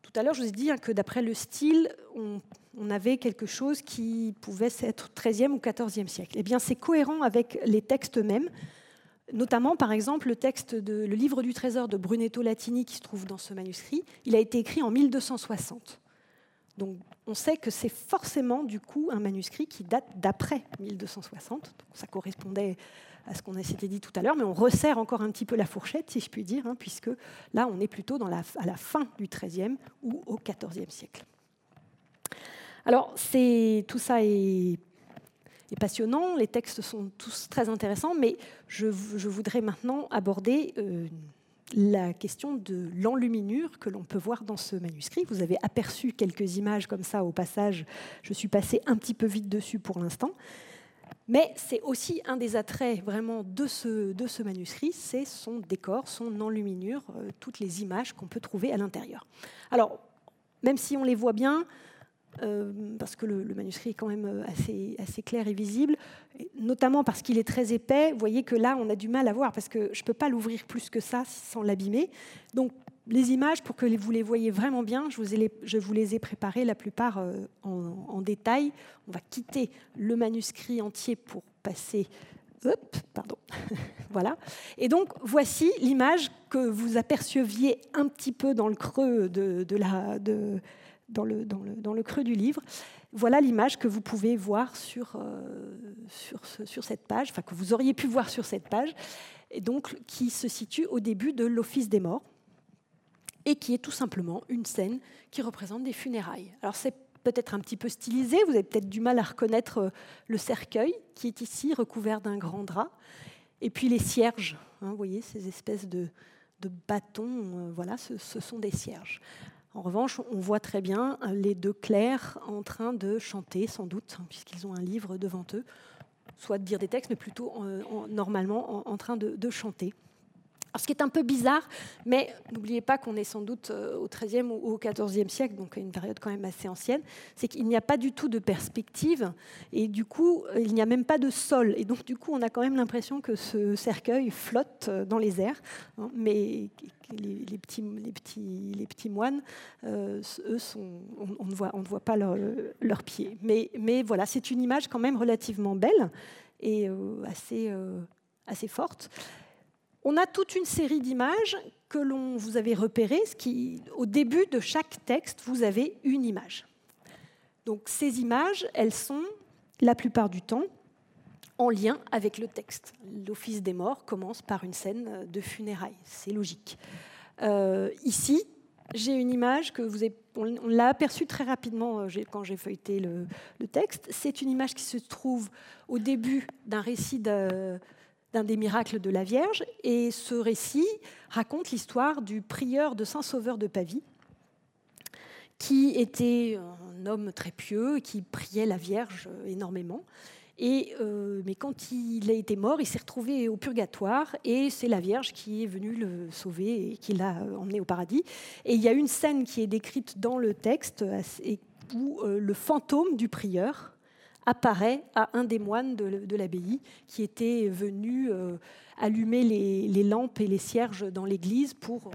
A: Tout à l'heure, je vous ai dit hein, que d'après le style, on, avait quelque chose qui pouvait être XIIIe ou XIVe siècle. Eh bien, c'est cohérent avec les textes mêmes, notamment, par exemple, le texte de le livre du trésor de Brunetto Latini qui se trouve dans ce manuscrit. Il a été écrit en 1260. Donc, on sait que c'est forcément, du coup, un manuscrit qui date d'après 1260. Donc, ça correspondait à ce qu'on s'était dit tout à l'heure, mais on resserre encore un petit peu la fourchette, si je puis dire, hein, puisque là, on est plutôt à la fin du XIIIe ou au XIVe siècle. Alors, tout ça est, passionnant, les textes sont tous très intéressants, mais je, voudrais maintenant aborder euh, la question de l'enluminure que l'on peut voir dans ce manuscrit. Vous avez aperçu quelques images comme ça au passage, je suis passée un petit peu vite dessus pour l'instant. Mais c'est aussi un des attraits vraiment de ce, manuscrit, c'est son décor, son enluminure, euh, toutes les images qu'on peut trouver à l'intérieur. Alors, même si on les voit bien, euh, parce que le, manuscrit est quand même euh, assez, clair et visible, notamment parce qu'il est très épais. Vous voyez que là, on a du mal à voir parce que je ne peux pas l'ouvrir plus que ça sans l'abîmer. Donc, les images, pour que vous les voyez vraiment bien, je vous, les, je vous les ai préparées la plupart euh, en, détail. On va quitter le manuscrit entier pour passer. Hop, pardon. [laughs] voilà. Et donc, voici l'image que vous aperceviez un petit peu dans le creux de, la, de, dans le, creux du livre. Voilà l'image que vous pouvez voir sur, euh, sur, cette page, enfin que vous auriez pu voir sur cette page, et donc qui se situe au début de l'Office des morts, et qui est tout simplement une scène qui représente des funérailles. Alors c'est peut-être un petit peu stylisé, vous avez peut-être du mal à reconnaître euh, le cercueil qui est ici recouvert d'un grand drap, et puis les cierges, hein, vous voyez ces espèces de, bâtons, euh, voilà, ce sont des cierges. En revanche, on voit très bien les deux clercs en train de chanter, sans doute, hein, puisqu'ils ont un livre devant eux, soit de dire des textes, mais plutôt euh, normalement en, train de chanter ce qui est un peu bizarre, mais n'oubliez pas qu'on est sans doute euh, au XIIIe ou au XIVe siècle, donc une période quand même assez ancienne, c'est qu'il n'y a pas du tout de perspective, et du coup, euh, il n'y a même pas de sol. Et donc, du coup, on a quand même l'impression que ce cercueil flotte euh, dans les airs, hein, mais les, petits, les, petits, moines, eux, on, ne voit, pas leurs pieds. Mais, mais voilà, c'est une image quand même relativement belle et assez, assez forte. On a toute une série d'images que l'on vous avez repérées, qui, au début de chaque texte, vous avez une image. Donc ces images, elles sont la plupart du temps en lien avec le texte. L'Office des morts commence par une scène de funérailles, c'est logique. Euh, ici, j'ai une image que vous avez, on l'a aperçue très rapidement euh, quand j'ai feuilleté le, le texte. C'est une image qui se trouve au début d'un récit de d'un des miracles de la Vierge. Et ce récit raconte l'histoire du prieur de Saint-Sauveur de Pavie, qui était un homme très pieux, qui priait la Vierge énormément. Et, euh, mais quand il a été mort, il s'est retrouvé au purgatoire et c'est la Vierge qui est venue le sauver et qui l'a emmené au paradis. Et il y a une scène qui est décrite dans le texte où euh, le fantôme du prieur apparaît à un des moines de, l'abbaye qui était venu allumer les, lampes et les cierges dans l'église pour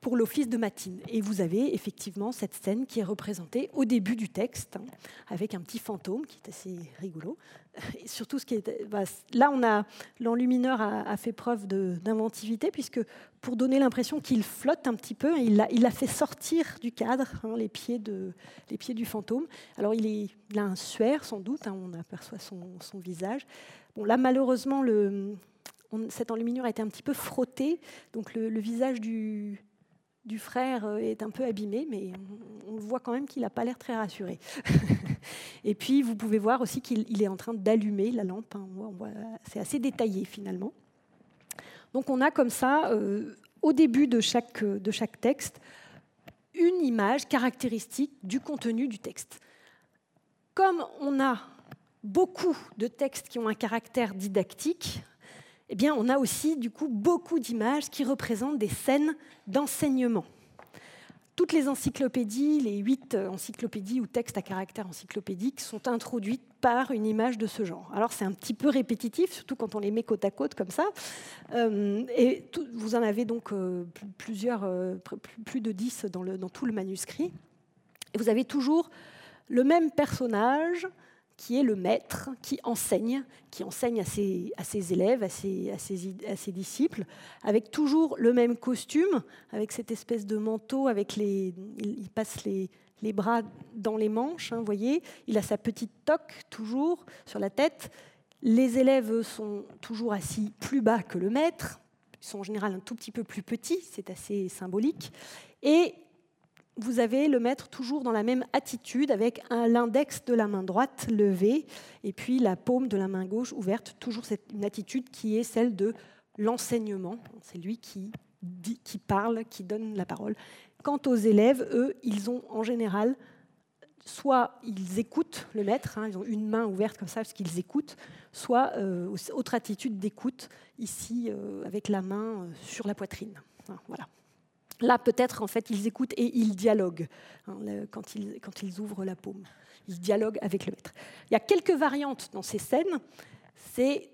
A: pour l'office de matine. Et vous avez effectivement cette scène qui est représentée au début du texte, hein, avec un petit fantôme qui est assez rigolo. Surtout, ce qui est, bah, là, on a l'enlumineur a, fait preuve d'inventivité, puisque pour donner l'impression qu'il flotte un petit peu, il a, fait sortir du cadre hein, les, pieds du fantôme. Alors, il, a un suaire, sans doute, hein, on aperçoit son, visage. Bon, là, malheureusement, le, cet enluminure a été un petit peu frotté, donc le visage du, du frère euh, est un peu abîmé, mais on, voit quand même qu'il n'a pas l'air très rassuré. [laughs] et puis, vous pouvez voir aussi qu'il est en train d'allumer la lampe. Hein. C'est assez détaillé finalement. Donc, on a comme ça, euh, au début de chaque, de chaque texte, une image caractéristique du contenu du texte. Comme on a beaucoup de textes qui ont un caractère didactique, eh bien, on a aussi du coup beaucoup d'images qui représentent des scènes d'enseignement. Toutes les encyclopédies, les huit encyclopédies ou textes à caractère encyclopédique sont introduites par une image de ce genre. Alors c'est un petit peu répétitif, surtout quand on les met côte à côte comme ça. Euh, et vous en avez donc euh, plusieurs, euh, plus de dix dans, tout le manuscrit. Vous avez toujours le même personnage qui est le maître, qui enseigne, qui enseigne à ses, élèves, à ses, disciples, avec toujours le même costume, avec cette espèce de manteau, avec les, il passe les, bras dans les manches, hein, voyez, il a sa petite toque toujours sur la tête. Les élèves sont toujours assis plus bas que le maître, ils sont en général un tout petit peu plus petits, c'est assez symbolique. Et vous avez le maître toujours dans la même attitude, avec l'index de la main droite levé et puis la paume de la main gauche ouverte, toujours une attitude qui est celle de l'enseignement. C'est lui qui, dit, qui parle, qui donne la parole. Quant aux élèves, eux, ils ont en général, soit ils écoutent le maître, hein, ils ont une main ouverte comme ça parce qu'ils écoutent, soit euh, autre attitude d'écoute, ici euh, avec la main euh, sur la poitrine. Voilà. Là, peut-être, en fait, ils écoutent et ils dialoguent hein, quand, ils, ouvrent la paume. Ils dialoguent avec le maître. Il y a quelques variantes dans ces scènes. C'est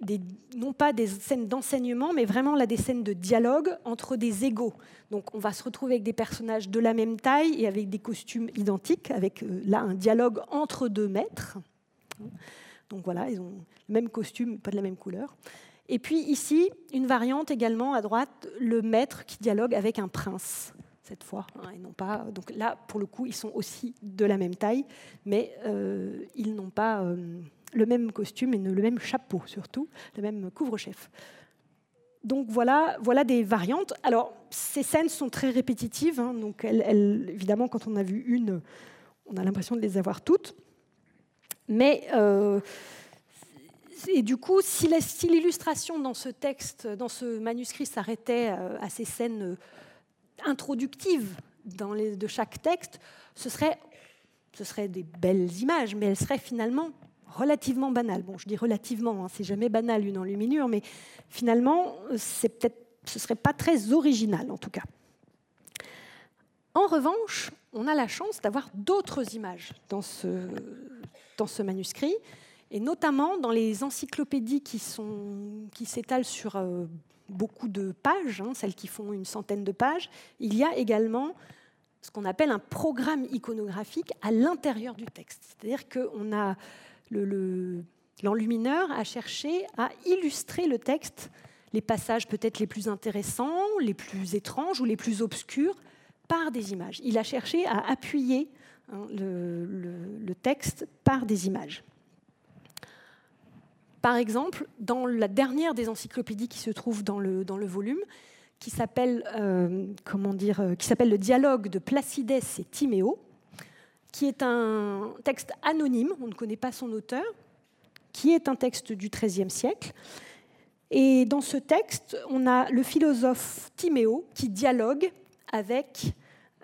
A: non pas des scènes d'enseignement, mais vraiment là des scènes de dialogue entre des égaux. Donc on va se retrouver avec des personnages de la même taille et avec des costumes identiques, avec euh, là un dialogue entre deux maîtres. Donc voilà, ils ont le même costume, pas de la même couleur. Et puis ici, une variante également à droite, le maître qui dialogue avec un prince cette fois, hein, et non pas. Donc là, pour le coup, ils sont aussi de la même taille, mais euh, ils n'ont pas euh, le même costume et le même chapeau surtout, le même couvre-chef. Donc voilà, voilà des variantes. Alors ces scènes sont très répétitives, hein, donc elles, évidemment, quand on a vu une, on a l'impression de les avoir toutes, mais euh, et du coup, si l'illustration dans ce texte, dans ce manuscrit s'arrêtait euh, à ces scènes euh, introductives de chaque texte, ce serait, serait des belles images, mais elles seraient finalement relativement banales. Bon, je dis relativement, hein, c'est jamais banal une enluminure, mais finalement, c'est peut-être, ce serait pas très original en tout cas. En revanche, on a la chance d'avoir d'autres images dans ce manuscrit et notamment dans les encyclopédies qui, s'étalent sur euh, beaucoup de pages, hein, celles qui font une centaine de pages, il y a également ce qu'on appelle un programme iconographique à l'intérieur du texte. C'est-à-dire qu'on a l'enlumineur a cherché à illustrer le texte, les passages peut-être les plus intéressants, les plus étranges ou les plus obscurs, par des images. Il a cherché à appuyer hein, le texte par des images. Par exemple, dans la dernière des encyclopédies qui se trouve dans le, volume, qui s'appelle euh, euh, qui s'appelle le dialogue de Placides et Timéo, qui est un texte anonyme, on ne connaît pas son auteur, qui est un texte du XIIIe siècle. Et dans ce texte, on a le philosophe Timéo qui dialogue avec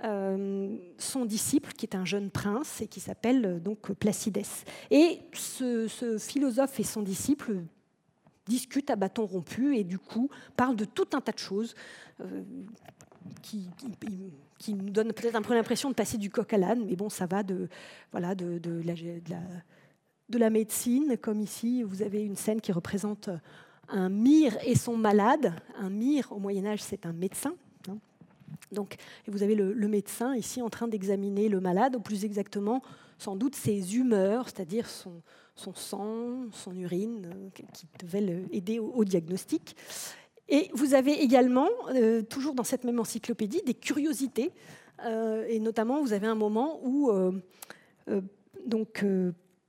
A: son disciple, qui est un jeune prince et qui s'appelle euh, donc Placides. Et ce, philosophe et son disciple discutent à bâton rompu et du coup parlent de tout un tas de choses euh, qui, nous donnent peut-être un peu l'impression de passer du coq à l'âne, mais bon, ça va de, voilà, la, de la médecine, comme ici, vous avez une scène qui représente un mire et son malade. Un mire, au Moyen Âge, c'est un médecin. Donc, vous avez le, médecin ici en train d'examiner le malade, ou plus exactement, sans doute ses humeurs, c'est-à-dire son, sang, son urine, euh, qui devaient aider au, diagnostic. Et vous avez également, euh, toujours dans cette même encyclopédie, des curiosités. Euh, et notamment, vous avez un moment où donc,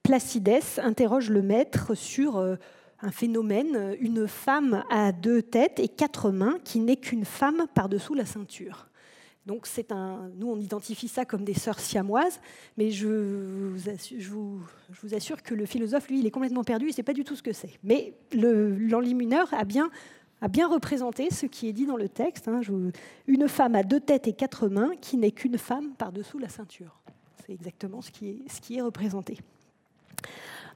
A: Placidès interroge le maître sur un phénomène, une femme à deux têtes et quatre mains qui n'est qu'une femme par-dessous la ceinture. Donc c'est un, nous on identifie ça comme des sœurs siamoises, mais je vous, assure, que le philosophe, lui, il est complètement perdu, il ne sait pas du tout ce que c'est. Mais l'enlimineur a bien, a bien représenté ce qui est dit dans le texte. Hein. une femme à deux têtes et quatre mains qui n'est qu'une femme par-dessous la ceinture. C'est exactement ce qui est représenté.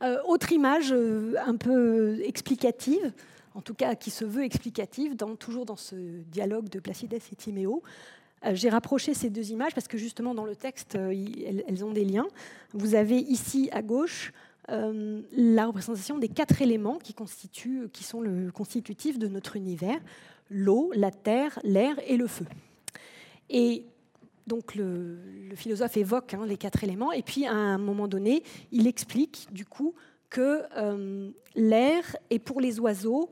A: Euh, autre image euh, un peu explicative, en tout cas qui se veut explicative, toujours dans ce dialogue de Placidès et Timéo. Euh, j'ai rapproché ces deux images parce que justement dans le texte, elles, ont des liens. Vous avez ici à gauche la représentation des quatre éléments qui, sont le constitutif de notre univers l'eau, la terre, l'air et le feu. Donc le, philosophe évoque hein, les quatre éléments, et puis à un moment donné, il explique du coup que euh, l'air est pour les oiseaux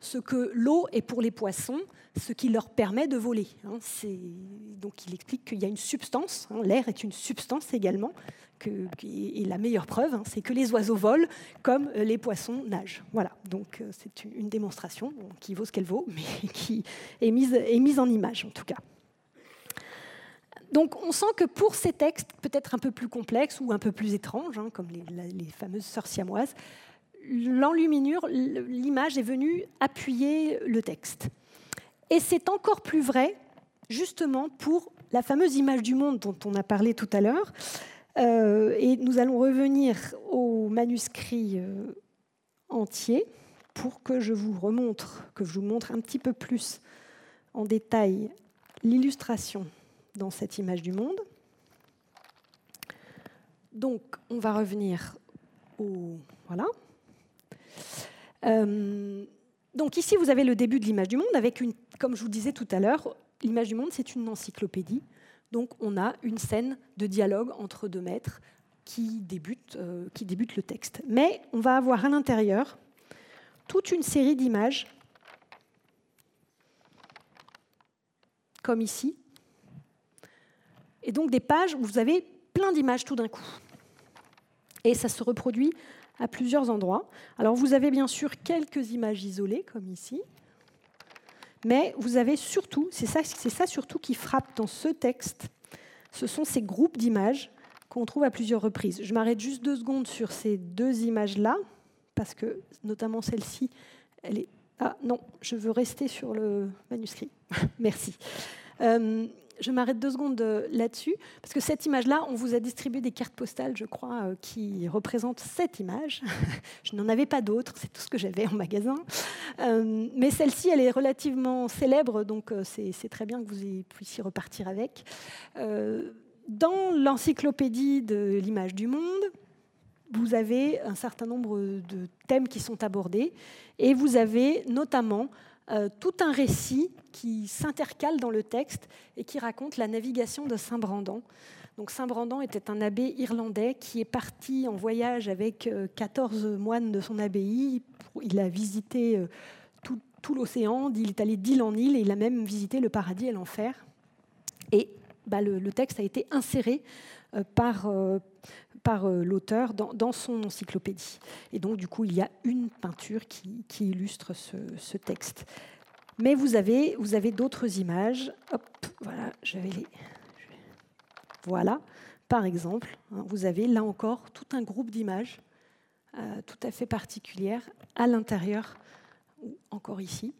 A: ce que l'eau est pour les poissons, ce qui leur permet de voler. Hein. donc il explique qu'il y a une substance, hein, l'air est une substance également, et la meilleure preuve, c'est que les oiseaux volent comme les poissons nagent. Voilà, donc euh, c'est une démonstration qui vaut ce qu'elle vaut, [laughs] mais qui est mise, est mise en image en tout cas. Donc on sent que pour ces textes peut-être un peu plus complexes ou un peu plus étranges, hein, comme les, fameuses sœurs siamoises, l'enluminure, l'image est venue appuyer le texte. Et c'est encore plus vrai justement pour la fameuse image du monde dont on a parlé tout à l'heure. Euh, et nous allons revenir au manuscrit euh, entier pour que je vous remontre, que je vous montre un petit peu plus en détail l'illustration dans cette image du monde. Donc, on va revenir au. Voilà. Euh, donc, ici, vous avez le début de l'image du monde avec une. Comme je vous disais tout à l'heure, l'image du monde, c'est une encyclopédie. Donc, on a une scène de dialogue entre deux maîtres qui débute, euh, qui débute le texte. Mais on va avoir à l'intérieur toute une série d'images, comme ici, et donc des pages où vous avez plein d'images tout d'un coup. Et ça se reproduit à plusieurs endroits. Alors vous avez bien sûr quelques images isolées, comme ici, mais vous avez surtout, c'est ça, ça surtout qui frappe dans ce texte, ce sont ces groupes d'images qu'on trouve à plusieurs reprises. Je m'arrête juste deux secondes sur ces deux images-là, parce que notamment celle-ci, elle est... Ah non, je veux rester sur le manuscrit. [laughs] Merci. Euh, je m'arrête deux secondes euh, là-dessus, parce que cette image-là, on vous a distribué des cartes postales, je crois, euh, qui représentent cette image. [laughs] je n'en avais pas d'autres, c'est tout ce que j'avais en magasin. Euh, mais celle-ci, elle est relativement célèbre, donc c'est très bien que vous puissiez repartir avec. dans l'encyclopédie de l'image du monde, vous avez un certain nombre de thèmes qui sont abordés, et vous avez notamment euh, tout un récit qui s'intercale dans le texte et qui raconte la navigation de Saint Brandan. Donc Saint Brandan était un abbé irlandais qui est parti en voyage avec 14 euh, moines de son abbaye. Il a visité euh, tout, l'océan, il est allé d'île en île et il a même visité le paradis et l'enfer. Et bah, le, texte a été inséré par, par l'auteur dans, son encyclopédie. Et donc, du coup, il y a une peinture qui, illustre ce, texte. Mais vous avez, vous avez d'autres images. Hop, voilà, les. Voilà, par exemple, hein, vous avez là encore tout un groupe d'images euh, tout à fait particulières à l'intérieur, ou encore ici.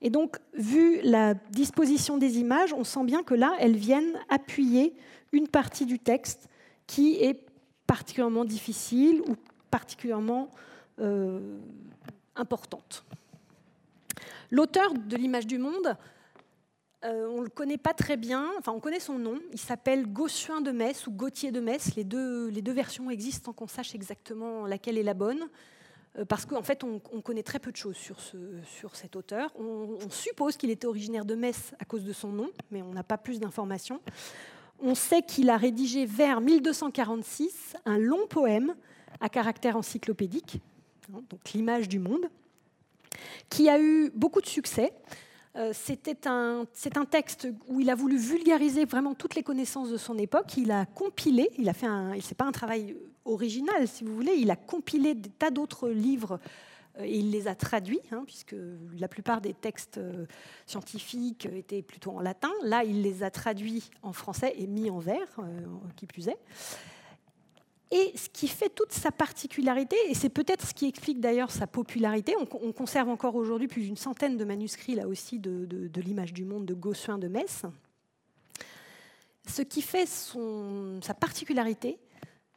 A: Et donc, vu la disposition des images, on sent bien que là, elles viennent appuyer une partie du texte qui est particulièrement difficile ou particulièrement euh, importante. L'auteur de l'image du monde Euh, on ne le connaît pas très bien, enfin on connaît son nom, il s'appelle Gossuin de Metz ou Gauthier de Metz, les deux, versions existent sans qu'on sache exactement laquelle est la bonne, euh, parce qu'en fait on, connaît très peu de choses sur, ce, sur cet auteur. On suppose qu'il était originaire de Metz à cause de son nom, mais on n'a pas plus d'informations. On sait qu'il a rédigé vers 1246 un long poème à caractère encyclopédique, hein, l'image du monde, qui a eu beaucoup de succès. Euh, c'est un, texte où il a voulu vulgariser vraiment toutes les connaissances de son époque. Il a compilé, il a fait un, c'est pas un travail original si vous voulez, il a compilé des tas d'autres livres et il les a traduits, hein, puisque la plupart des textes euh, scientifiques étaient plutôt en latin. Là, il les a traduits en français et mis en vers, qui plus est. Et ce qui fait toute sa particularité, et c'est peut-être ce qui explique d'ailleurs sa popularité, on, conserve encore aujourd'hui plus d'une centaine de manuscrits là aussi de, l'image du monde de Gossuin de Metz. Ce qui fait sa particularité,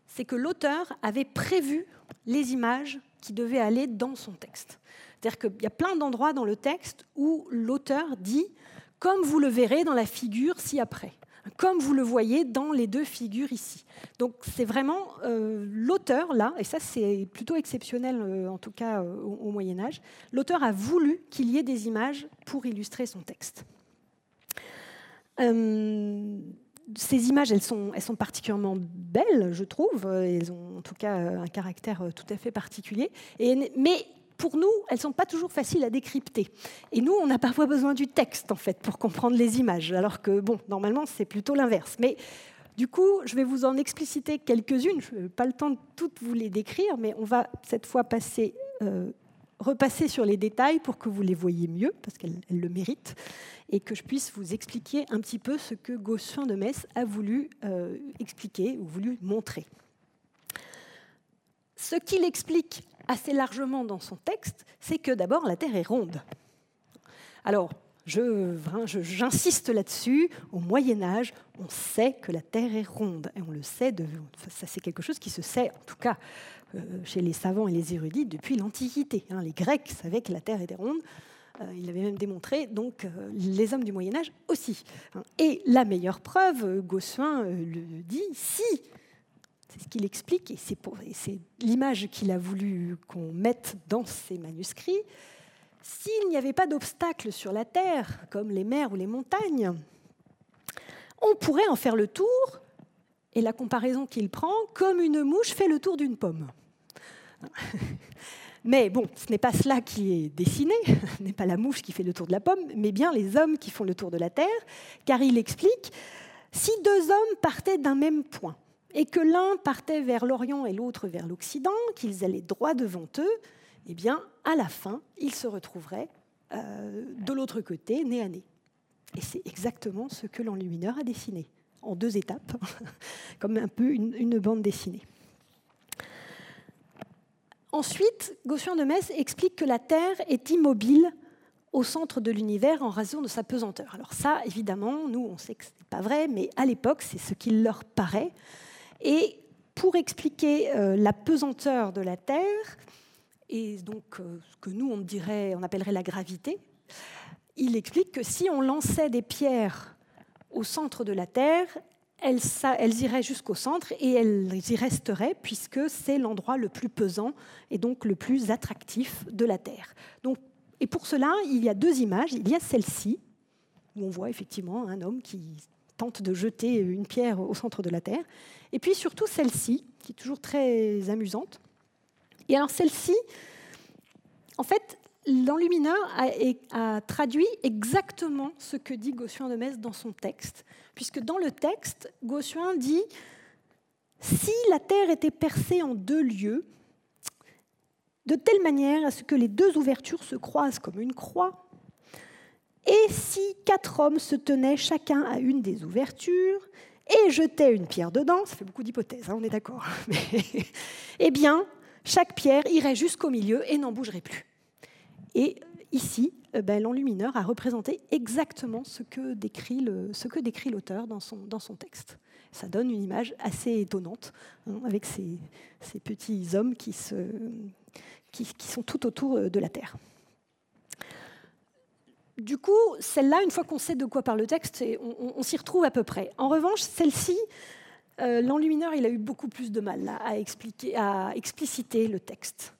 A: c'est que l'auteur avait prévu les images qui devaient aller dans son texte. C'est-à-dire qu'il y a plein d'endroits dans le texte où l'auteur dit, comme vous le verrez dans la figure ci-après comme vous le voyez dans les deux figures ici. Donc c'est vraiment euh, l'auteur, là, et ça c'est plutôt exceptionnel euh, en tout cas euh, au, Moyen Âge, l'auteur a voulu qu'il y ait des images pour illustrer son texte. Ces images, elles sont, elles sont particulièrement belles, je trouve. Elles ont en tout cas un caractère tout à fait particulier. Et, mais pour nous, elles ne sont pas toujours faciles à décrypter. Et nous, on a parfois besoin du texte, en fait, pour comprendre les images, alors que, bon, normalement, c'est plutôt l'inverse. Mais du coup, je vais vous en expliciter quelques-unes. Je n'ai pas le temps de toutes vous les décrire, mais on va cette fois passer, euh, repasser sur les détails pour que vous les voyez mieux, parce qu'elles le méritent, et que je puisse vous expliquer un petit peu ce que Gossuin de Metz a voulu euh, expliquer ou voulu montrer. Ce qu'il explique assez largement dans son texte, c'est que d'abord la Terre est ronde. Alors, j'insiste là-dessus, au Moyen Âge, on sait que la Terre est ronde, et on le sait, ça c'est quelque chose qui se sait, en tout cas euh, chez les savants et les érudits, depuis l'Antiquité. Hein. les Grecs savaient que la Terre était ronde, euh, ils l'avaient même démontré, donc euh, les hommes du Moyen Âge aussi. Hein. Et la meilleure preuve, Gossuin le dit, si c'est ce qu'il explique, et c'est l'image qu'il a voulu qu'on mette dans ses manuscrits. S'il n'y avait pas d'obstacles sur la Terre, comme les mers ou les montagnes, on pourrait en faire le tour, et la comparaison qu'il prend, comme une mouche fait le tour d'une pomme. [laughs] Mais bon, ce n'est pas cela qui est dessiné, [laughs] ce n'est pas la mouche qui fait le tour de la pomme, mais bien les hommes qui font le tour de la Terre, car il explique, si deux hommes partaient d'un même point, et que l'un partait vers l'Orient et l'autre vers l'Occident, qu'ils allaient droit devant eux, eh bien, à la fin, ils se retrouveraient euh, de l'autre côté, nez à nez. Et c'est exactement ce que l'enlumineur a dessiné, en deux étapes, [laughs] comme un peu une, bande dessinée. Ensuite, Gaussian de Metz explique que la Terre est immobile au centre de l'univers en raison de sa pesanteur. Alors ça, évidemment, nous, on sait que ce n'est pas vrai, mais à l'époque, c'est ce qu'il leur paraît. Et pour expliquer euh, la pesanteur de la Terre, et donc euh, ce que nous on dirait, on appellerait la gravité, il explique que si on lançait des pierres au centre de la Terre, elles, iraient jusqu'au centre et elles y resteraient puisque c'est l'endroit le plus pesant et donc le plus attractif de la Terre. Donc, et pour cela, il y a deux images. Il y a celle-ci, où on voit effectivement un homme qui tente de jeter une pierre au centre de la Terre. Et puis surtout celle-ci, qui est toujours très amusante. Et alors celle-ci, en fait, l'enlumineur a, traduit exactement ce que dit Gossuin de Metz dans son texte, puisque dans le texte, Gossuin dit si la Terre était percée en deux lieux, de telle manière à ce que les deux ouvertures se croisent comme une croix, et si quatre hommes se tenaient chacun à une des ouvertures et jetaient une pierre dedans, ça fait beaucoup d'hypothèses, hein, on est d'accord, [laughs] eh bien, chaque pierre irait jusqu'au milieu et n'en bougerait plus. Et ici, euh, ben, l'enlumineur a représenté exactement ce que décrit l'auteur dans son, texte. Ça donne une image assez étonnante, hein, avec ces, petits hommes qui, sont tout autour de la Terre. du coup, celle-là, une fois qu'on sait de quoi parle le texte, on, s'y retrouve à peu près. En revanche, celle-ci, euh, l'enlumineur, il a eu beaucoup plus de mal à, expliciter le texte.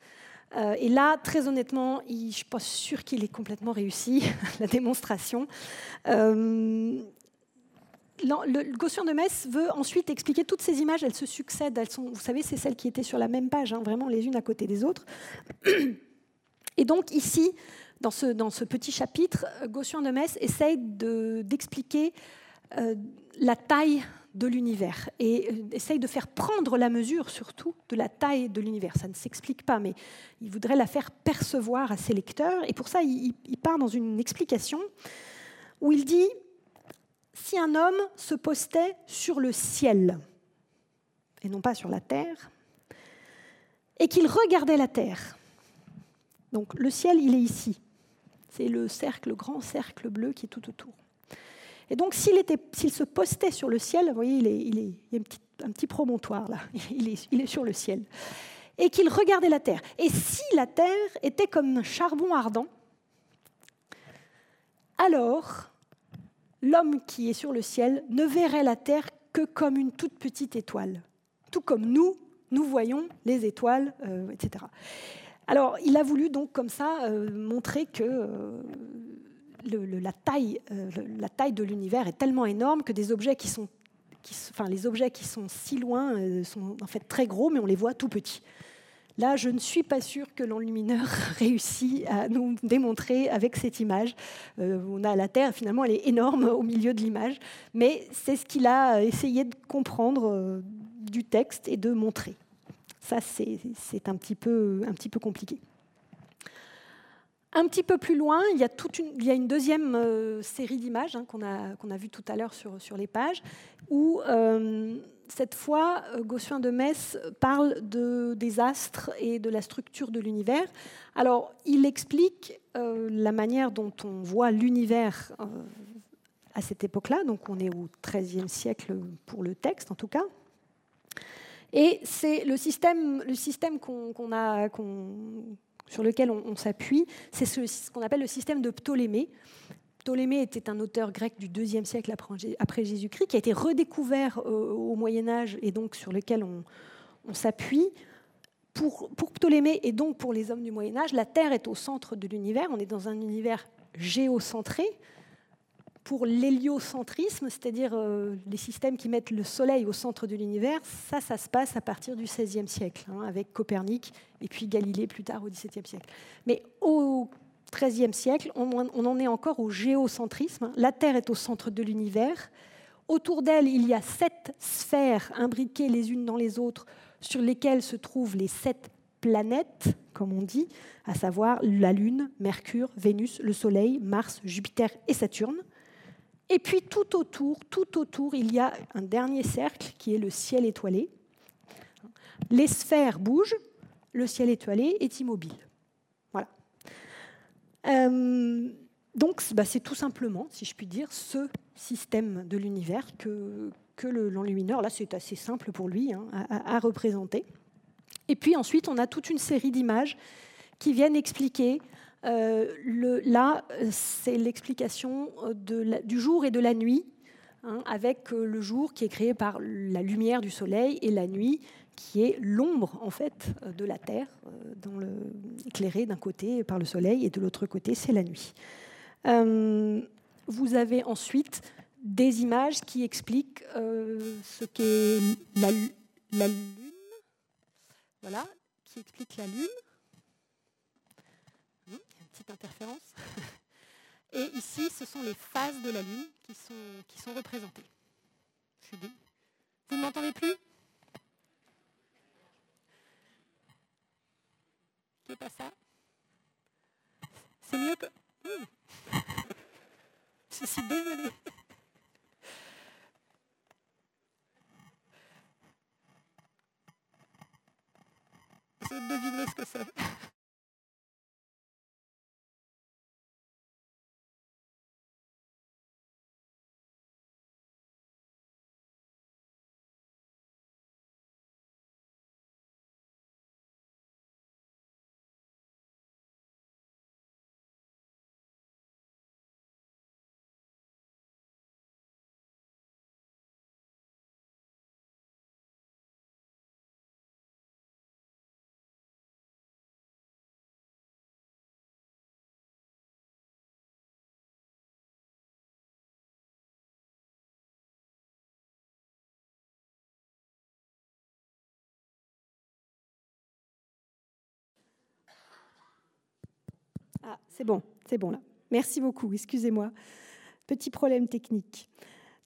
A: Euh, et là, très honnêtement, je ne suis pas sûre qu'il ait complètement réussi [laughs] la démonstration. Euh, Gaussian de Metz veut ensuite expliquer toutes ces images, elles se succèdent, vous savez, c'est celles qui étaient sur la même page, hein, vraiment les unes à côté des autres. [clears throat] Et donc ici, dans ce, dans ce petit chapitre, Gaussian de Metz essaye d'expliquer euh, la taille de l'univers et euh, essaye de faire prendre la mesure surtout de la taille de l'univers. Ça ne s'explique pas, mais il voudrait la faire percevoir à ses lecteurs. Et pour ça, il, part dans une explication où il dit si un homme se postait sur le ciel, et non pas sur la terre, et qu'il regardait la terre, donc le ciel, il est ici, c'est le cercle, le grand cercle bleu qui est tout autour. Et donc s'il, se postait sur le ciel, vous voyez, il, est, y a un petit, promontoire là, [laughs] il est, il est sur le ciel, et qu'il regardait la terre. Et si la terre était comme un charbon ardent, alors l'homme qui est sur le ciel ne verrait la terre que comme une toute petite étoile, tout comme nous, nous voyons les étoiles, euh, etc. Alors, il a voulu donc comme ça euh, montrer que euh, la, taille, la taille de l'univers est tellement énorme que des objets qui sont, les objets qui sont si loin sont en fait très gros, mais on les voit tout petits. Là, je ne suis pas sûre que l'enlumineur [laughs] réussit à nous démontrer avec cette image. Euh, on a la Terre, finalement, elle est énorme au milieu de l'image, mais c'est ce qu'il a essayé de comprendre euh, du texte et de montrer. Ça, c'est un petit peu compliqué. Un petit peu plus loin, il y a, une, deuxième euh, série d'images hein, qu'on a, qu'on a vues tout à l'heure sur, les pages, où cette fois, euh, Gaussien de Metz parle de, des astres et de la structure de l'univers. Alors, il explique euh, la manière dont on voit l'univers euh, à cette époque-là, donc on est au XIIIe siècle pour le texte en tout cas. Et c'est le système qu'on, a, sur lequel on, s'appuie, c'est ce, qu'on appelle le système de Ptolémée. Ptolémée était un auteur grec du IIe siècle après Jésus-Christ, qui a été redécouvert au Moyen Âge et donc sur lequel on, s'appuie. Pour, Ptolémée et donc pour les hommes du Moyen Âge, la Terre est au centre de l'univers. On est dans un univers géocentré. Pour l'héliocentrisme, c'est-à-dire euh, les systèmes qui mettent le Soleil au centre de l'univers, ça, ça se passe à partir du XVIe siècle, hein, avec Copernic et puis Galilée plus tard au XVIIe siècle. Mais au XIIIe siècle, on, en est encore au géocentrisme. La Terre est au centre de l'univers. Autour d'elle, il y a sept sphères imbriquées les unes dans les autres, sur lesquelles se trouvent les sept planètes, comme on dit, à savoir la Lune, Mercure, Vénus, le Soleil, Mars, Jupiter et Saturne. Et puis tout autour, tout autour, il y a un dernier cercle qui est le ciel étoilé. Les sphères bougent, le ciel étoilé est immobile. Euh, donc, bah, c'est tout simplement, si je puis dire, ce système de l'univers que, que l'enlumineur, là c'est assez simple pour lui hein, à, représenter. Et puis ensuite, on a toute une série d'images qui viennent expliquer, euh, là c'est l'explication du jour et de la nuit, hein, avec euh, le jour qui est créé par la lumière du soleil et la nuit qui est l'ombre en fait euh, de la Terre, euh, éclairée d'un côté par le Soleil et de l'autre côté c'est la nuit. Euh, vous avez ensuite des images qui expliquent ce qu'est la, la, Lune, voilà, qui explique la Lune. Hum, il y a une petite interférence. [laughs] Et ici, ce sont les phases de la Lune qui sont, qui sont représentées. Vous ne m'entendez plus? C'est pas ça C'est mieux que. Hmm. [laughs] Je suis désolée. [laughs] Je deviner ce que c'est. C'est bon, c'est bon là. Merci beaucoup, excusez-moi. Petit problème technique.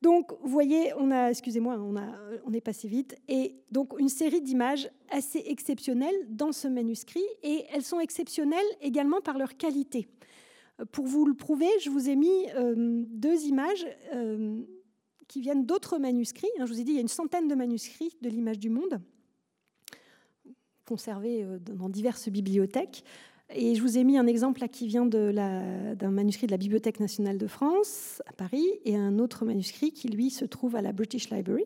A: Donc, vous voyez, on a, excusez-moi, on, est passé vite, et donc une série d'images assez exceptionnelles dans ce manuscrit, et elles sont exceptionnelles également par leur qualité. Pour vous le prouver, je vous ai mis euh, deux images euh, qui viennent d'autres manuscrits. Je vous ai dit, il y a une centaine de manuscrits de l'image du monde conservés euh, dans diverses bibliothèques. Et je vous ai mis un exemple là qui vient d'un manuscrit de la Bibliothèque nationale de France à Paris et un autre manuscrit qui, lui, se trouve à la British Library.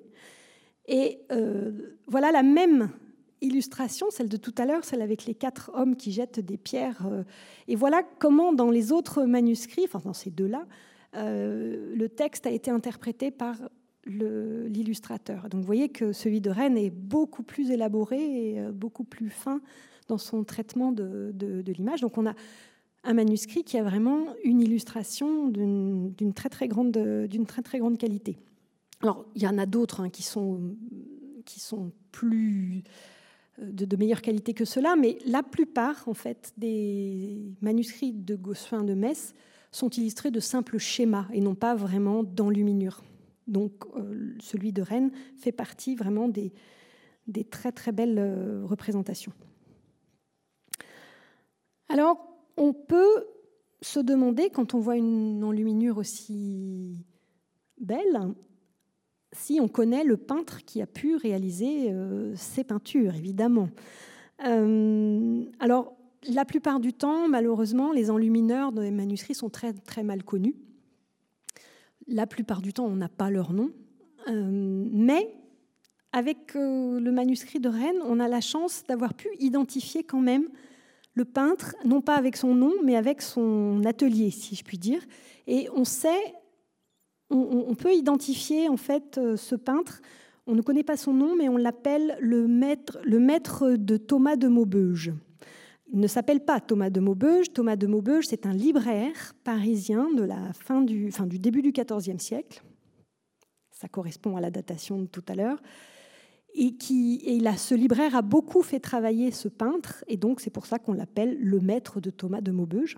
A: Et euh, voilà la même illustration, celle de tout à l'heure, celle avec les quatre hommes qui jettent des pierres. Euh, et voilà comment, dans les autres manuscrits, enfin dans ces deux-là, euh, le texte a été interprété par l'illustrateur. Donc vous voyez que celui de Rennes est beaucoup plus élaboré et beaucoup plus fin dans son traitement de, l'image. Donc on a un manuscrit qui a vraiment une illustration d'une très très grande qualité. Alors il y en a d'autres hein, qui sont plus euh, de, meilleure qualité que cela, mais la plupart en fait des manuscrits de Gossuin de Metz sont illustrés de simples schémas et non pas vraiment d'enluminure. Donc euh, celui de Rennes fait partie vraiment des, des très très belles euh, représentations. Alors, on peut se demander, quand on voit une enluminure aussi belle, si on connaît le peintre qui a pu réaliser euh, ces peintures, évidemment. Euh, alors, la plupart du temps, malheureusement, les enlumineurs les manuscrits sont très, très mal connus. La plupart du temps, on n'a pas leur nom. Euh, mais avec le manuscrit de Rennes, on a la chance d'avoir pu identifier quand même le peintre, non pas avec son nom, mais avec son atelier, si je puis dire. Et on sait, on, peut identifier en fait euh, ce peintre. On ne connaît pas son nom, mais on l'appelle le maître, le maître de Thomas de Maubeuge. Il ne s'appelle pas Thomas de Maubeuge. Thomas de Maubeuge, c'est un libraire parisien de la fin du, du début du XIVe siècle. Ça correspond à la datation de tout à l'heure et, qui, et ce libraire a beaucoup fait travailler ce peintre, et donc c'est pour ça qu'on l'appelle le maître de Thomas de Maubeuge.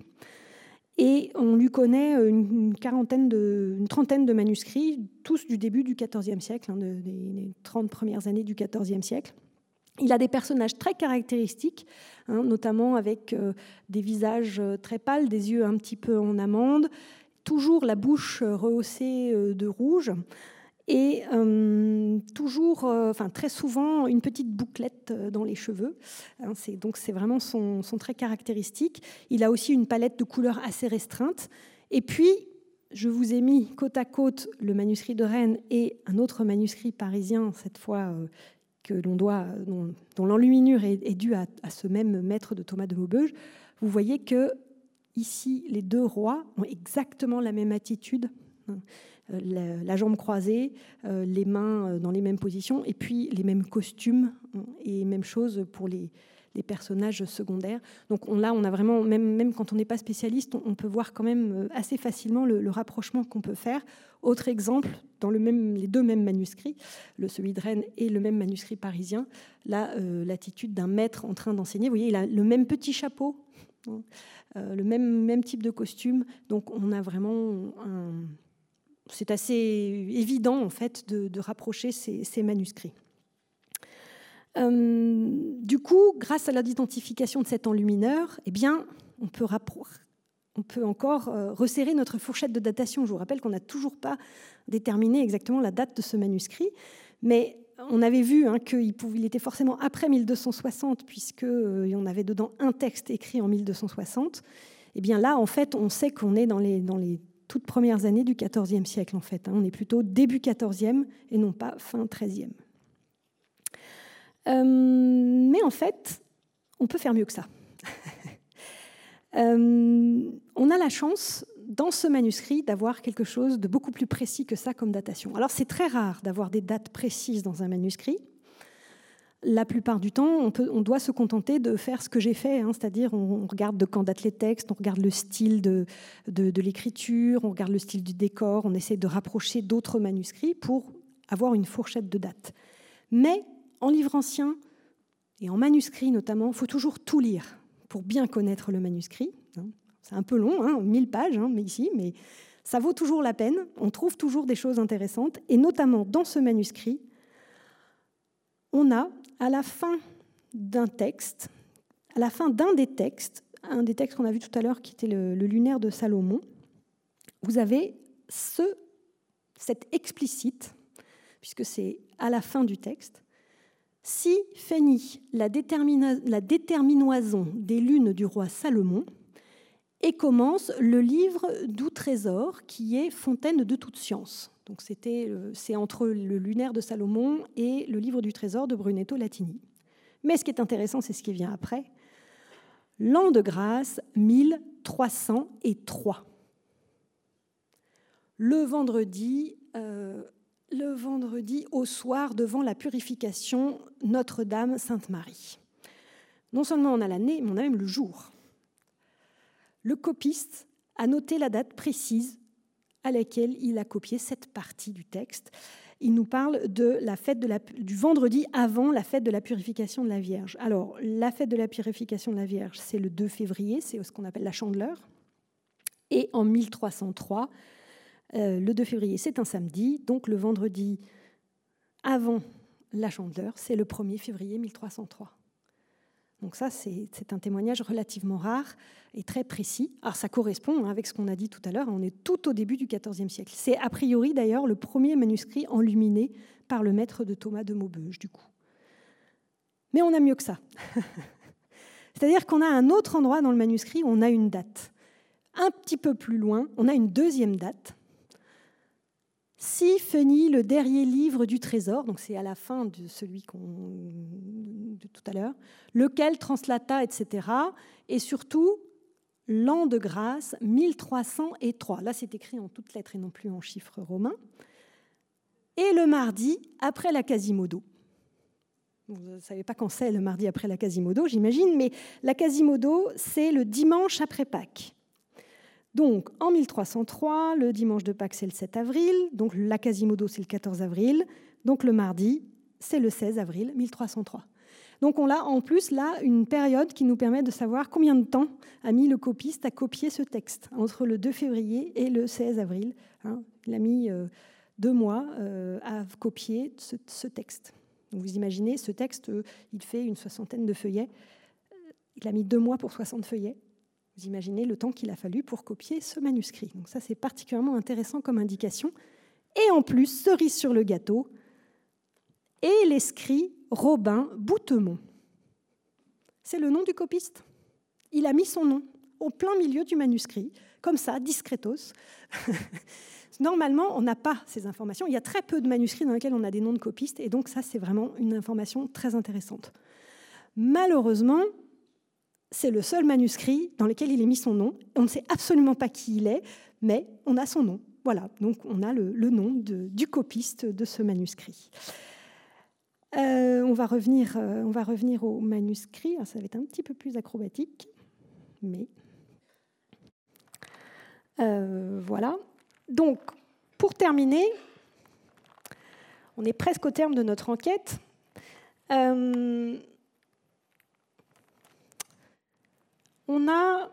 A: Et on lui connaît une, quarantaine de, une trentaine de manuscrits, tous du début du XIVe siècle, hein, des, 30 premières années du XIVe siècle. Il a des personnages très caractéristiques, hein, notamment avec euh, des visages euh, très pâles, des yeux un petit peu en amande, toujours la bouche rehaussée euh, de rouge, et euh, toujours, euh, très souvent, une petite bouclette euh, dans les cheveux. Hein, donc c'est vraiment son, trait caractéristique. Il a aussi une palette de couleurs assez restreinte. Et puis, je vous ai mis côte à côte le manuscrit de Rennes et un autre manuscrit parisien, cette fois que l'on doit, dont, l'enluminure est, due à, ce même maître de Thomas de Maubeuge. Vous voyez que ici, les deux rois ont exactement la même attitude. Euh, la, jambe croisée, euh, les mains euh, dans les mêmes positions, et puis les mêmes costumes, et même chose pour les, personnages secondaires. Donc on, là, on a vraiment, même, même quand on n'est pas spécialiste, on, peut voir quand même assez facilement le, rapprochement qu'on peut faire. Autre exemple, dans les deux mêmes manuscrits, le celui de Rennes et le même manuscrit parisien, là, l'attitude d'un maître en train d'enseigner. Vous voyez, il a le même petit chapeau, hein, le même, même type de costume. Donc on a vraiment un, c'est assez évident en fait de, rapprocher ces, manuscrits. Euh, du coup, grâce à l'identification de cet enlumineur, eh bien, on peut, on encore euh, resserrer notre fourchette de datation. Je vous rappelle qu'on n'a toujours pas déterminé exactement la date de ce manuscrit, mais on avait vu hein, qu'il était forcément après 1260, puisqu'on euh, avait dedans un texte écrit en 1260. Eh bien là, en fait, on sait qu'on est dans les toutes premières années du XIVe siècle, en fait. Hein. On est plutôt début XIVe et non pas fin XIIIe. Euh, mais en fait, on peut faire mieux que ça. [laughs] Euh, on a la chance, dans ce manuscrit, d'avoir quelque chose de beaucoup plus précis que ça comme datation. Alors c'est très rare d'avoir des dates précises dans un manuscrit la plupart du temps, on, doit se contenter de faire ce que j'ai fait, hein, c'est-à-dire on, regarde de quand datent les textes, on regarde le style de, l'écriture, on regarde le style du décor, on essaie de rapprocher d'autres manuscrits pour avoir une fourchette de date. Mais en livre ancien et en manuscrit notamment, il faut toujours tout lire pour bien connaître le manuscrit. Hein. C'est un peu long, hein, 1000 pages, hein, mais ici, mais ça vaut toujours la peine. On trouve toujours des choses intéressantes, et notamment dans ce manuscrit, on a à la fin d'un texte, à la fin d'un des textes, un des textes qu'on a vu tout à l'heure qui était le, lunaire de Salomon, vous avez ce, cette explicite, puisque c'est à la fin du texte, si finit la, la déterminoison des lunes du roi Salomon, et commence le livre du trésor qui est Fontaine de toute science. Donc c'est entre le lunaire de Salomon et le livre du trésor de Brunetto Latini. Mais ce qui est intéressant, c'est ce qui vient après. L'an de grâce 1303. Le vendredi, euh, le vendredi au soir devant la purification Notre-Dame Sainte-Marie. Non seulement on a l'année, mais on a même le jour. Le copiste a noté la date précise à laquelle il a copié cette partie du texte. Il nous parle de la fête du vendredi avant la fête de la purification de la Vierge. Alors, la fête de la purification de la Vierge, c'est le 2 février, c'est ce qu'on appelle la chandeleur. Et en 1303, euh, le 2 février, c'est un samedi, donc le vendredi avant la chandeleur, c'est le 1er février 1303. Donc ça, c'est un témoignage relativement rare et très précis. Alors ça correspond hein, avec ce qu'on a dit tout à l'heure, on est tout au début du XIVe siècle. C'est a priori d'ailleurs le premier manuscrit enluminé par le maître de Thomas de Maubeuge, du coup. Mais on a mieux que ça. [laughs] C'est-à-dire qu'on a un autre endroit dans le manuscrit où on a une date. Un petit peu plus loin, on a une deuxième date, si finit le dernier livre du trésor, donc c'est à la fin de celui qu'on de tout à l'heure, lequel translata, etc. Et surtout, l'an de grâce 1303. Là, c'est écrit en toutes lettres et non plus en chiffres romains. Et le mardi, après la Quasimodo. Vous ne savez pas quand c'est le mardi après la Quasimodo, j'imagine, mais la Quasimodo, c'est le dimanche après Pâques. Donc en 1303, le dimanche de Pâques, c'est le 7 avril, donc la Quasimodo, c'est le 14 avril, donc le mardi, c'est le 16 avril 1303. Donc on a en plus là une période qui nous permet de savoir combien de temps a mis le copiste à copier ce texte, entre le 2 février et le 16 avril. Hein. il a mis euh, deux mois euh, à copier ce, texte. vous imaginez, ce texte, euh, il fait une soixantaine de feuillets. Il a mis deux mois pour 60 feuillets. Vous imaginez le temps qu'il a fallu pour copier ce manuscrit. Donc ça, c'est particulièrement intéressant comme indication. Et en plus, cerise sur le gâteau, et l'escrit Robin Boutemont. C'est le nom du copiste. Il a mis son nom au plein milieu du manuscrit, comme ça, discretos. [laughs] Normalement, on n'a pas ces informations. Il y a très peu de manuscrits dans lesquels on a des noms de copistes, et donc ça, c'est vraiment une information très intéressante. Malheureusement, c'est le seul manuscrit dans lequel il est mis son nom. On ne sait absolument pas qui il est, mais on a son nom. Voilà, donc on a le, nom du copiste de ce manuscrit. Euh, on, va revenir, euh, on va revenir au manuscrit. ça va être un petit peu plus acrobatique, mais euh, voilà. Donc, pour terminer, on est presque au terme de notre enquête. On a,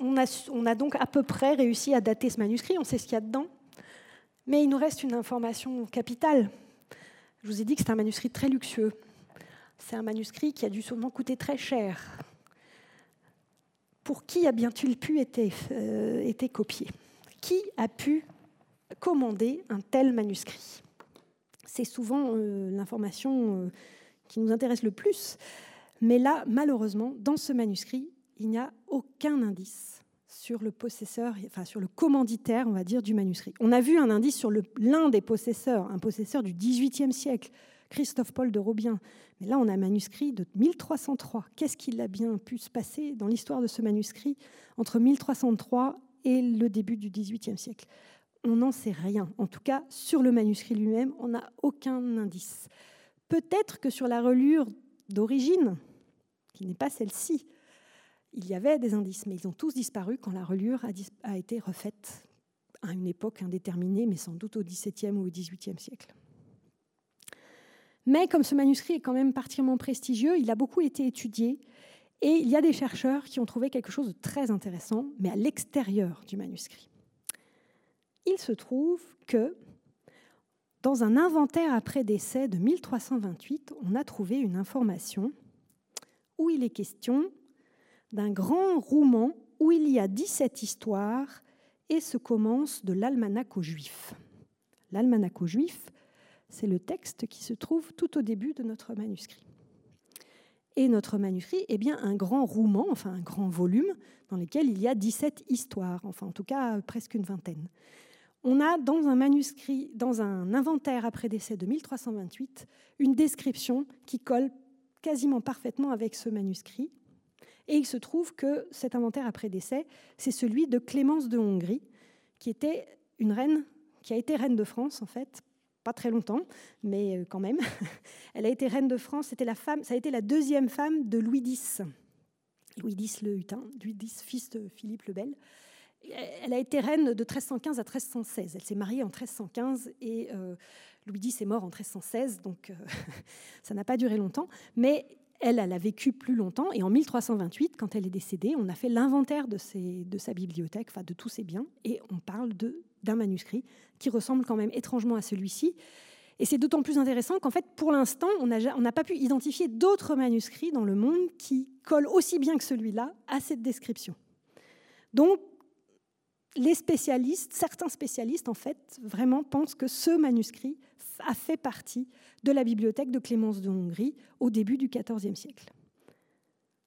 A: on, a, donc à peu près réussi à dater ce manuscrit, on sait ce qu'il y a dedans, mais il nous reste une information capitale. Je vous ai dit que c'est un manuscrit très luxueux. C'est un manuscrit qui a dû sûrement coûter très cher. Pour qui a bien-il pu être, euh, copié? Qui a pu commander un tel manuscrit? C'est souvent euh, l'information euh, qui nous intéresse le plus. Mais là, malheureusement, dans ce manuscrit, il n'y a aucun indice sur le possesseur, sur le commanditaire, on va dire, du manuscrit. On a vu un indice sur l'un des possesseurs, un possesseur du XVIIIe siècle, Christophe Paul de Robien. Mais là, on a un manuscrit de 1303. Qu'est-ce qu'il a bien pu se passer dans l'histoire de ce manuscrit entre 1303 et le début du XVIIIe siècle? On n'en sait rien. En tout cas, sur le manuscrit lui-même, on n'a aucun indice. Peut-être que sur la relure d'origine, qui n'est pas celle-ci, il y avait des indices, mais ils ont tous disparu quand la reliure a, été refaite à une époque indéterminée, mais sans doute au XVIIe ou au XVIIIe siècle. Mais comme ce manuscrit est quand même particulièrement prestigieux, il a beaucoup été étudié Et il y a des chercheurs qui ont trouvé quelque chose de très intéressant, mais à l'extérieur du manuscrit. Il se trouve que dans un inventaire après décès de 1328, on a trouvé une information où il est question d'un grand roman où il y a 17 histoires et se commence de l'almanach aux Juifs. L'almanach aux Juifs, c'est le texte qui se trouve tout au début de notre manuscrit. Et notre manuscrit est bien un grand roman, enfin un grand volume, dans lequel il y a 17 histoires, enfin en tout cas presque une vingtaine. On a dans un manuscrit, dans un inventaire après décès de 1328, une description qui colle quasiment parfaitement avec ce manuscrit. Et il se trouve que cet inventaire après décès, c'est celui de Clémence de Hongrie, qui était une reine, qui a été reine de France en fait, pas très longtemps, mais euh, quand même. [laughs] Elle a été reine de France, c'était la femme, ça a été la deuxième femme de Louis X. Louis X le Hutin, Louis X, fils de Philippe le Bel. Elle a été reine de 1315 à 1316. Elle s'est mariée en 1315 et euh, Louis X est mort en 1316, donc euh, [laughs] ça n'a pas duré longtemps. Mais elle, a vécu plus longtemps et en 1328, quand elle est décédée, on a fait l'inventaire de, de sa bibliothèque, enfin de tous ses biens, et on parle d'un manuscrit qui ressemble quand même étrangement à celui-ci. Et c'est d'autant plus intéressant qu'en fait, pour l'instant, on n'a pas pu identifier d'autres manuscrits dans le monde qui collent aussi bien que celui-là à cette description. Donc, les spécialistes, certains spécialistes en fait, vraiment pensent que ce manuscrit a fait partie de la bibliothèque de Clémence de Hongrie au début du XIVe siècle.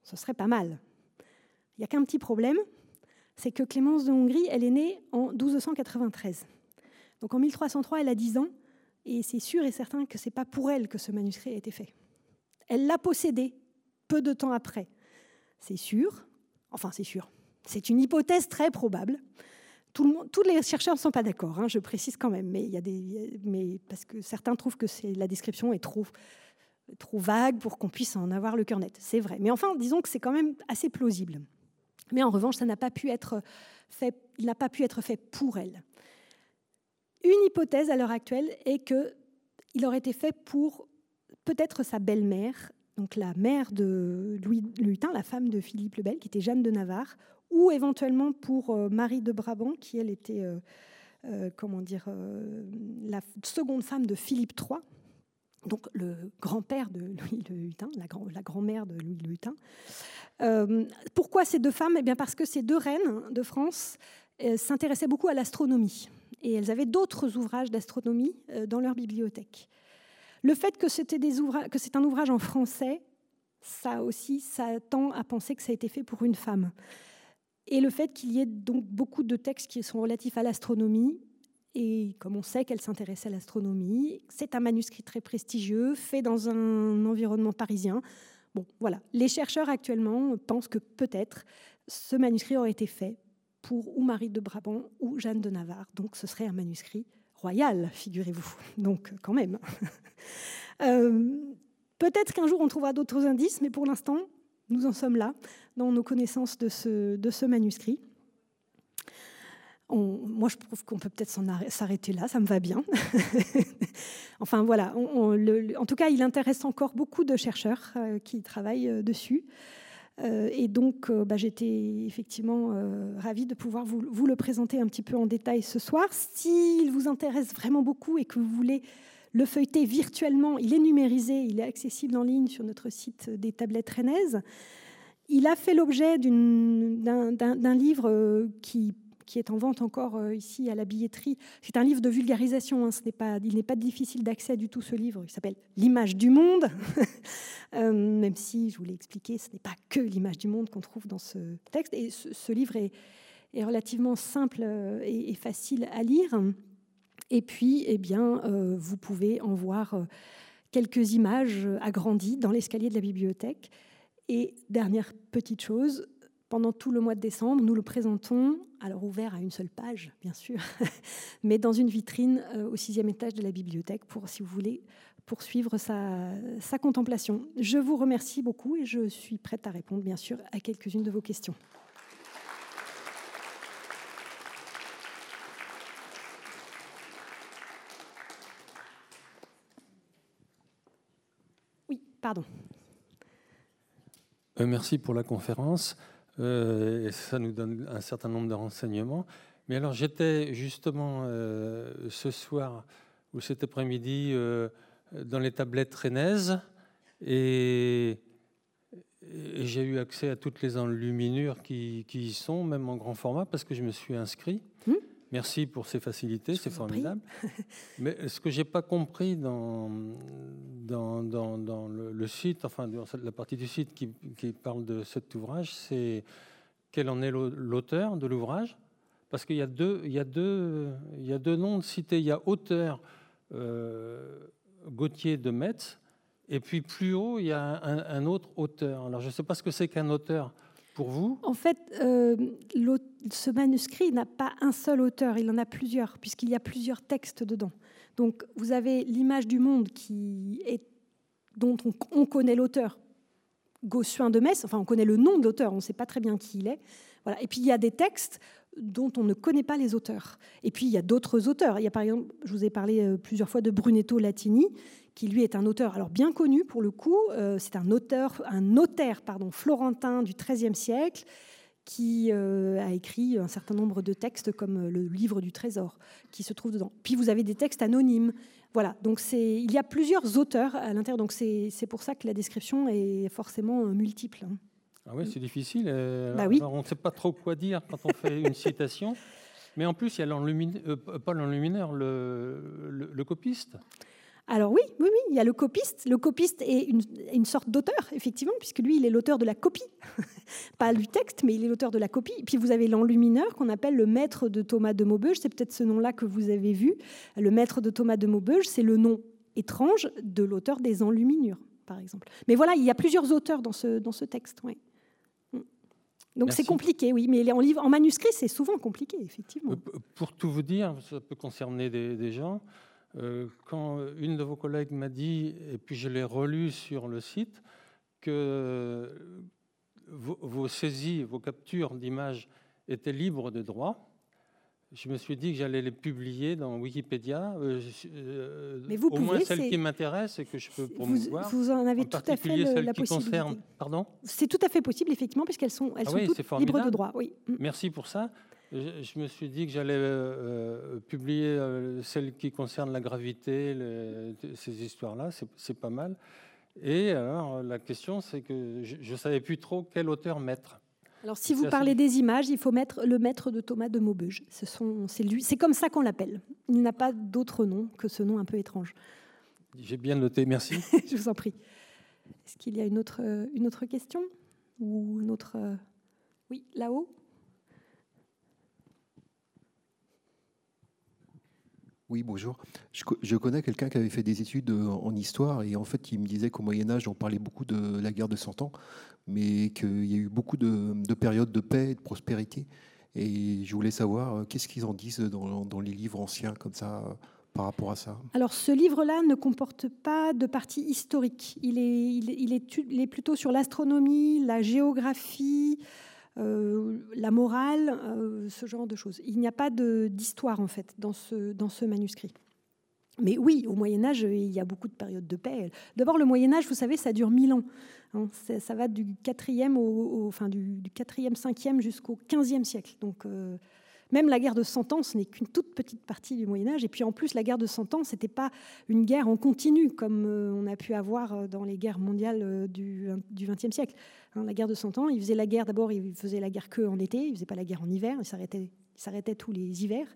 A: Ce serait pas mal. Il n'y a qu'un petit problème, c'est que Clémence de Hongrie, elle est née en 1293. Donc en 1303, elle a 10 ans, et c'est sûr et certain que ce n'est pas pour elle que ce manuscrit a été fait. Elle l'a possédé peu de temps après. C'est sûr, enfin c'est sûr, c'est une hypothèse très probable, tous les chercheurs ne sont pas d'accord, hein, je précise quand même, mais, il parce que certains trouvent que la description est trop, vague pour qu'on puisse en avoir le cœur net. C'est vrai. Mais enfin, disons que c'est quand même assez plausible. Mais en revanche, ça n'a pas pu être fait, il n'a pas pu être fait pour elle. Une hypothèse à l'heure actuelle est qu'il aurait été fait pour peut-être sa belle-mère, donc la mère de Louis Hutin, la femme de Philippe le Bel, qui était Jeanne de Navarre, ou éventuellement pour euh, Marie de Brabant, qui elle était euh, euh, comment dire, la seconde femme de Philippe III, donc le grand-père de Louis le Hutin, la, grand-mère de Louis le Hutin. pourquoi ces deux femmes? Eh bien parce que ces deux reines de France s'intéressaient beaucoup à l'astronomie et elles avaient d'autres ouvrages d'astronomie dans leur bibliothèque. Le fait que c'était un ouvrage en français, ça aussi, ça tend à penser que ça a été fait pour une femme et le fait qu'il y ait donc beaucoup de textes qui sont relatifs à l'astronomie. Et comme on sait qu'elle s'intéressait à l'astronomie, c'est un manuscrit très prestigieux, fait dans un environnement parisien. Bon, voilà. Les chercheurs actuellement pensent que peut-être ce manuscrit aurait été fait pour ou Marie de Brabant ou Jeanne de Navarre. Donc ce serait un manuscrit royal, figurez-vous. Donc quand même. [laughs] Euh, peut-être qu'un jour on trouvera d'autres indices, mais pour l'instant, nous en sommes là, dans nos connaissances de ce, de ce manuscrit. moi, je trouve qu'on peut peut-être s'arrêter là, ça me va bien. [laughs] enfin voilà, en tout cas, il intéresse encore beaucoup de chercheurs euh, qui travaillent euh, dessus. Euh, et donc, bah, j'étais effectivement ravie de pouvoir vous, vous, le présenter un petit peu en détail ce soir. S'il vous intéresse vraiment beaucoup et que vous voulez le feuilleter virtuellement, il est numérisé, il est accessible en ligne sur notre site des tablettes rennaises. Il a fait l'objet d'un livre euh, qui, est en vente encore euh, ici à la billetterie. C'est un livre de vulgarisation, hein. il n'est pas difficile d'accès du tout ce livre. Il s'appelle L'image du monde, [laughs] euh, même si, je vous l'ai expliqué, ce n'est pas que l'image du monde qu'on trouve dans ce texte. Et ce, livre est, relativement simple et, facile à lire. Et puis, eh bien, euh, vous pouvez en voir euh, quelques images agrandies dans l'escalier de la bibliothèque. Et dernière petite chose, pendant tout le mois de décembre, nous le présentons, alors ouvert à une seule page, bien sûr, [laughs] mais dans une vitrine euh, au sixième étage de la bibliothèque pour, si vous voulez, poursuivre sa, sa contemplation. Je vous remercie beaucoup et je suis prête à répondre, bien sûr, à quelques-unes de vos questions. Pardon.
B: merci pour la conférence. et ça nous donne un certain nombre de renseignements. Mais alors, j'étais justement ce soir ou cet après-midi dans les tablettes rennaises et, j'ai eu accès à toutes les enluminures qui, y sont, même en grand format, parce que je me suis inscrit. Merci pour ces facilités, c'est formidable. [laughs] Mais ce que j'ai pas compris dans, dans, dans, le, site, enfin dans la partie du site qui, qui parle de cet ouvrage, c'est quel en est l'auteur de l'ouvrage? Parce qu'il y, a deux, il y, a deux, il y a deux noms cités. Il y a auteur euh, Gauthier de Metz, et puis plus haut, il y a un, autre auteur. Alors je ne sais pas ce que c'est qu'un auteur vous?
A: En fait, euh, ce manuscrit n'a pas un seul auteur, il en a plusieurs, puisqu'il y a plusieurs textes dedans. Donc vous avez l'image du monde qui est, dont on, connaît l'auteur, Gossuin de Metz, enfin on connaît le nom de l'auteur, on ne sait pas très bien qui il est. Voilà. Et puis il y a des textes dont on ne connaît pas les auteurs. Et puis il y a d'autres auteurs. Il y a par exemple, je vous ai parlé euh, plusieurs fois de Brunetto Latini, qui lui est un auteur alors bien connu pour le coup. Euh, c'est un auteur, un notaire pardon, florentin du XIIIe siècle qui euh, a écrit un certain nombre de textes comme euh, le livre du trésor qui se trouve dedans. Puis vous avez des textes anonymes. Voilà, donc il y a plusieurs auteurs à l'intérieur, donc c'est pour ça que la description est forcément multiple. Hein.
B: Ah oui, c'est difficile.
A: Bah oui.
B: on ne sait pas trop quoi dire quand on fait une citation. [laughs] Mais en plus, il y a l'enlumineur, pas l'enlumineur, le, le, copiste.
A: Alors oui, oui, oui, il y a le copiste. Le copiste est une, sorte d'auteur, effectivement, puisque lui, il est l'auteur de la copie. [laughs] Pas du texte, mais il est l'auteur de la copie. puis vous avez l'enlumineur qu'on appelle le maître de Thomas de Maubeuge. C'est peut-être ce nom-là que vous avez vu. Le maître de Thomas de Maubeuge, c'est le nom étrange de l'auteur des enluminures, par exemple. Mais voilà, il y a plusieurs auteurs dans ce, dans ce texte. Mm. Donc c'est compliqué, oui, mais en, livre, en manuscrit, c'est souvent compliqué, effectivement. Euh,
B: pour tout vous dire, ça peut concerner des gens. Euh, quand une de vos collègues m'a dit, et puis je l'ai relu sur le site, que vos, saisies, vos captures d'images étaient libres de droit, je me suis dit que j'allais les publier dans Wikipédia. Euh,
A: euh, Mais vous au
B: moins celles qui m'intéressent et que je peux promouvoir.
A: Vous, vous en avez tout à fait la possibilité.
B: Pardon?
A: C'est tout à fait possible, effectivement, puisqu'elles sont, elles ah sont toutes libres de droit. Oui.
B: Mm. Merci pour ça je, me suis dit que j'allais euh, euh, publier euh, celles qui concernent la gravité, ces histoires-là, c'est pas mal. Et alors, la question, c'est que je ne savais plus trop quel auteur mettre.
A: Alors, si vous parlez des images, il faut mettre le maître de Thomas de Maubeuge. C'est comme ça qu'on l'appelle. Il n'a pas d'autre nom que ce nom un peu étrange.
B: J'ai bien noté, merci. [laughs]
A: je vous en prie. Est-ce qu'il y a une autre, une autre question Ou une autre. Oui, là-haut?
C: Oui, bonjour. Je, connais quelqu'un qui avait fait des études euh, en histoire et en fait, il me disait qu'au Moyen Âge, on parlait beaucoup de la guerre de Cent Ans, mais qu'il y a eu beaucoup de, périodes de paix et de prospérité. Et je voulais savoir euh, qu'est-ce qu'ils en disent dans, les livres anciens comme ça euh, par rapport à ça?
A: Alors, ce livre-là ne comporte pas de partie historique. Il est, plutôt sur l'astronomie, la géographie. Euh, la morale, euh, ce genre de choses. Il n'y a pas d'histoire en fait dans ce, dans ce manuscrit. Mais oui, au Moyen Âge, il y a beaucoup de périodes de paix. D'abord, le Moyen Âge, vous savez, ça dure mille ans. Hein. ça, va du 4e, au, enfin, du, 4e 5e jusqu'au 15e siècle. Donc, euh, même la guerre de Cent Ans, ce n'est qu'une toute petite partie du Moyen Âge. Et puis en plus, la guerre de Cent Ans, c'était pas une guerre en continu comme euh, on a pu avoir euh, dans les guerres mondiales euh, du XXe siècle. Hein, la guerre de Cent Ans, il faisait la guerre d'abord, il faisait la guerre que été, il faisait pas la guerre en hiver, il s'arrêtait, s'arrêtait tous les hivers.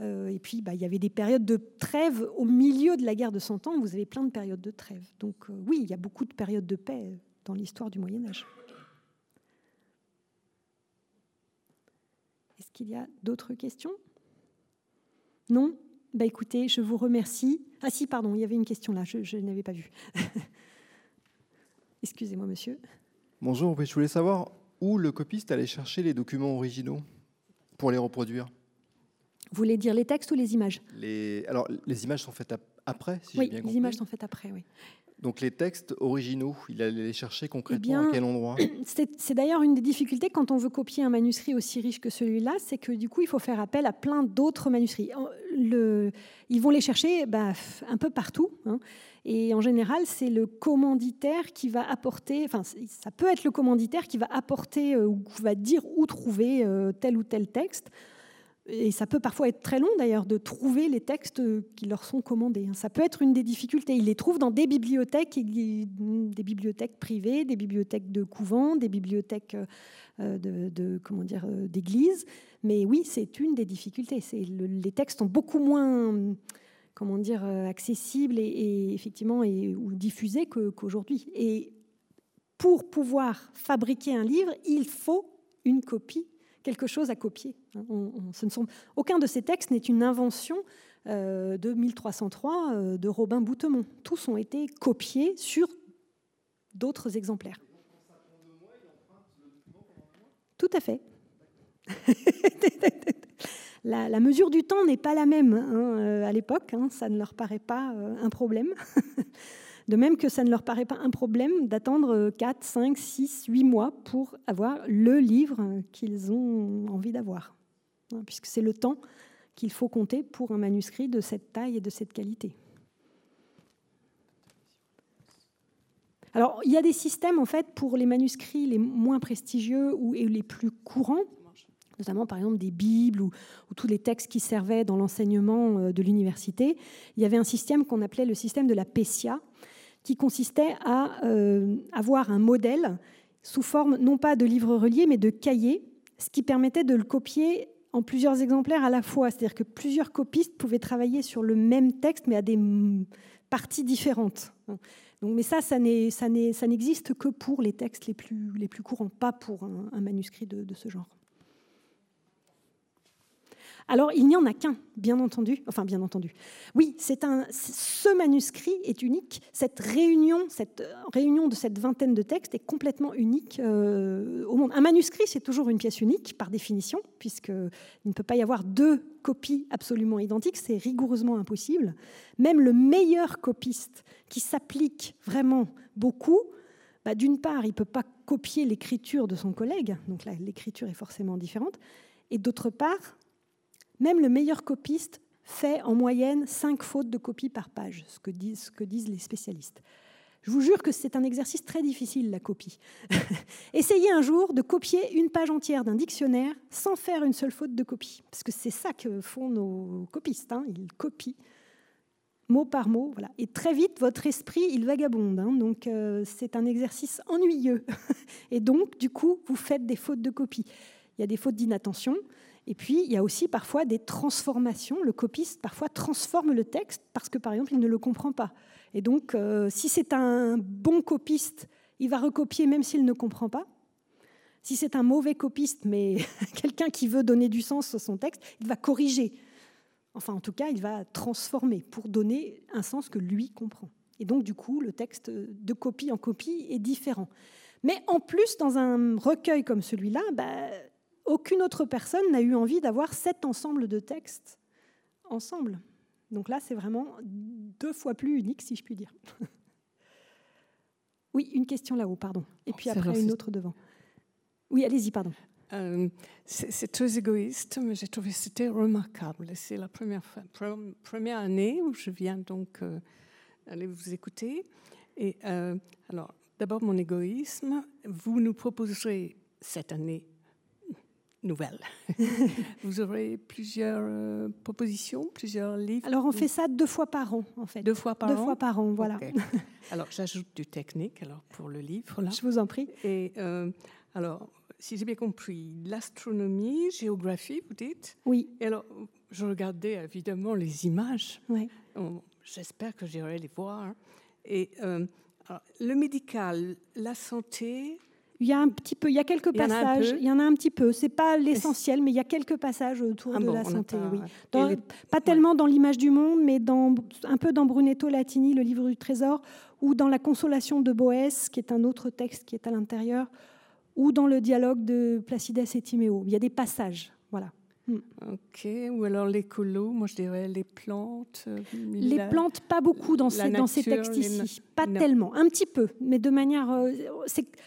A: et puis, bah, il y avait des périodes de trêve au milieu de la guerre de Cent Ans. Vous avez plein de périodes de trêve. Donc oui, il y a beaucoup de périodes de paix dans l'histoire du Moyen Âge. Qu'il y a d'autres questions? Non? Bah écoutez, je vous remercie. Ah si, pardon, il y avait une question là, je, n'avais pas vu. [laughs] Excusez-moi, monsieur.
D: Bonjour, je voulais savoir où le copiste allait chercher les documents originaux pour les reproduire.
A: Vous voulez dire les textes ou les images?
D: Les... Alors, les images sont faites après, si
A: oui,
D: j'ai bien
A: compris. les images sont faites après, oui.
D: Donc les textes originaux, il allait les chercher concrètement
A: Eh bien,
D: à quel endroit [clears throat]
A: C'est d'ailleurs une des difficultés quand on veut copier un manuscrit aussi riche que celui-là, c'est que du coup, il faut faire appel à plein d'autres manuscrits. Le- ils vont les chercher bah, un peu partout. hein. Et en général, c'est le commanditaire qui va apporter, enfin, ça peut être le commanditaire qui va apporter euh, ou qui va dire où trouver euh, tel ou tel texte. Et ça peut parfois être très long d'ailleurs de trouver les textes qui leur sont commandés. hein. Ça peut être une des difficultés. Ils les trouvent dans des bibliothèques, des bibliothèques privées, des bibliothèques de couvents, des bibliothèques euh, de, de- euh, d'églises. Mais oui, c'est une des difficultés. Les textes sont beaucoup moins euh, accessibles et, effectivement ou diffusés qu'aujourd'hui. Et pour pouvoir fabriquer un livre, il faut une copie quelque chose à copier. hein. Aucun de ces textes n'est une invention euh, de 1303 euh, de Robin Boutemont. Tous ont été copiés sur d'autres exemplaires. Tout à fait. [laughs] la, mesure du temps n'est pas la même hein, euh, à l'époque. hein. ça ne leur paraît pas un problème. [laughs] De même que ça ne leur paraît pas un problème d'attendre 4, 5, 6, 8 mois pour avoir le livre qu'ils ont envie d'avoir, hein, puisque c'est le temps qu'il faut compter pour un manuscrit de cette taille et de cette qualité. Alors, il y a des systèmes en fait pour les manuscrits les moins prestigieux ou et les plus courants, notamment par exemple des Bibles ou, ou tous les textes qui servaient dans l'enseignement euh, de l'université. Il y avait un système qu'on appelait le système de la PECIA, qui consistait à euh, avoir un modèle sous forme non pas de livre relié, mais de cahier, ce qui permettait de le copier en plusieurs exemplaires à la fois. C'est-à-dire que plusieurs copistes pouvaient travailler sur le même texte, mais à des parties différentes. Donc, mais ça, ça n'existe que pour les textes les plus, courants, pas pour un, manuscrit de ce genre. Alors, il n'y en a qu'un, bien entendu. Enfin, bien entendu. Oui, c'est un. Ce manuscrit est unique. Cette réunion, cette réunion de cette vingtaine de textes est complètement unique euh, au monde. Un manuscrit, c'est toujours une pièce unique par définition, puisqu'il ne peut pas y avoir deux copies absolument identiques. C'est rigoureusement impossible. Même le meilleur copiste qui s'applique vraiment beaucoup, bah, d'une part, il ne peut pas copier l'écriture de son collègue, donc l'écriture est forcément différente, et d'autre part, même le meilleur copiste fait en moyenne 5 fautes de copie par page, ce que disent, les spécialistes. Je vous jure que c'est un exercice très difficile, la copie. [laughs] Essayez un jour de copier une page entière d'un dictionnaire sans faire une seule faute de copie, parce que c'est ça que font nos copistes, hein. ils copient mot par mot. Voilà. Et très vite, votre esprit, il vagabonde. hein. donc, euh, c'est un exercice ennuyeux. [laughs] Et donc, du coup, vous faites des fautes de copie. Il y a des fautes d'inattention. Et puis, il y a aussi parfois des transformations. Le copiste, parfois, transforme le texte parce que, par exemple, il ne le comprend pas. Et donc, euh, si c'est un bon copiste, il va recopier même s'il ne comprend pas. Si c'est un mauvais copiste, mais [laughs] quelqu'un qui veut donner du sens à son texte, il va corriger. Enfin, en tout cas, il va transformer pour donner un sens que lui comprend. Et donc, du coup, le texte de copie en copie est différent. Mais en plus, dans un recueil comme celui-là, bah, aucune autre personne n'a eu envie d'avoir cet ensemble de textes ensemble. Donc là, c'est vraiment deux fois plus unique, si je puis dire. [laughs] Oui, une question là-haut, pardon. Et puis après, une autre devant. Oui, allez-y, pardon.
E: Euh, c'est très égoïste, mais j'ai trouvé que c'était remarquable. C'est la première, fois- première année où je viens donc euh, aller vous écouter. Et euh, alors, d'abord mon égoïsme. Vous nous proposerez cette année nouvelle. [laughs] vous aurez plusieurs euh, propositions, plusieurs livres.
A: Alors, on fait ça deux fois par an, en fait.
E: deux fois par
A: Deux
E: an.
A: fois par an, voilà. [laughs]
E: Alors, j'ajoute du technique alors pour le livre là.
A: Je vous en prie.
E: Et euh, alors, si j'ai bien compris, l'astronomie, géographie, vous dites?
A: Oui,
E: Et alors, je regardais évidemment les images. Bon, J'espère que j'irai les voir. Et euh, alors, le médical, la santé,
A: Il y a un petit peu, il y a quelques
E: Il a
A: passages. Il y en a un petit peu. C'est pas l'essentiel, mais il y a quelques passages autour
E: Ah
A: de
E: bon,
A: la santé.
E: pas-
A: oui.
E: et
A: Dans-
E: les-
A: pas tellement dans l'image du monde, mais dans, un peu dans Brunetto Latini, le livre du trésor, ou dans la Consolation de Boès, qui est un autre texte qui est à l'intérieur, ou dans le dialogue de Placides et Timéo. Il y a des passages, voilà.
E: Hmm. Ok, ou alors l'écolo, moi je dirais les plantes. Euh,
A: les plantes, pas beaucoup dans, ces, dans ces textes ici, pas tellement, un petit peu, mais de manière. Euh,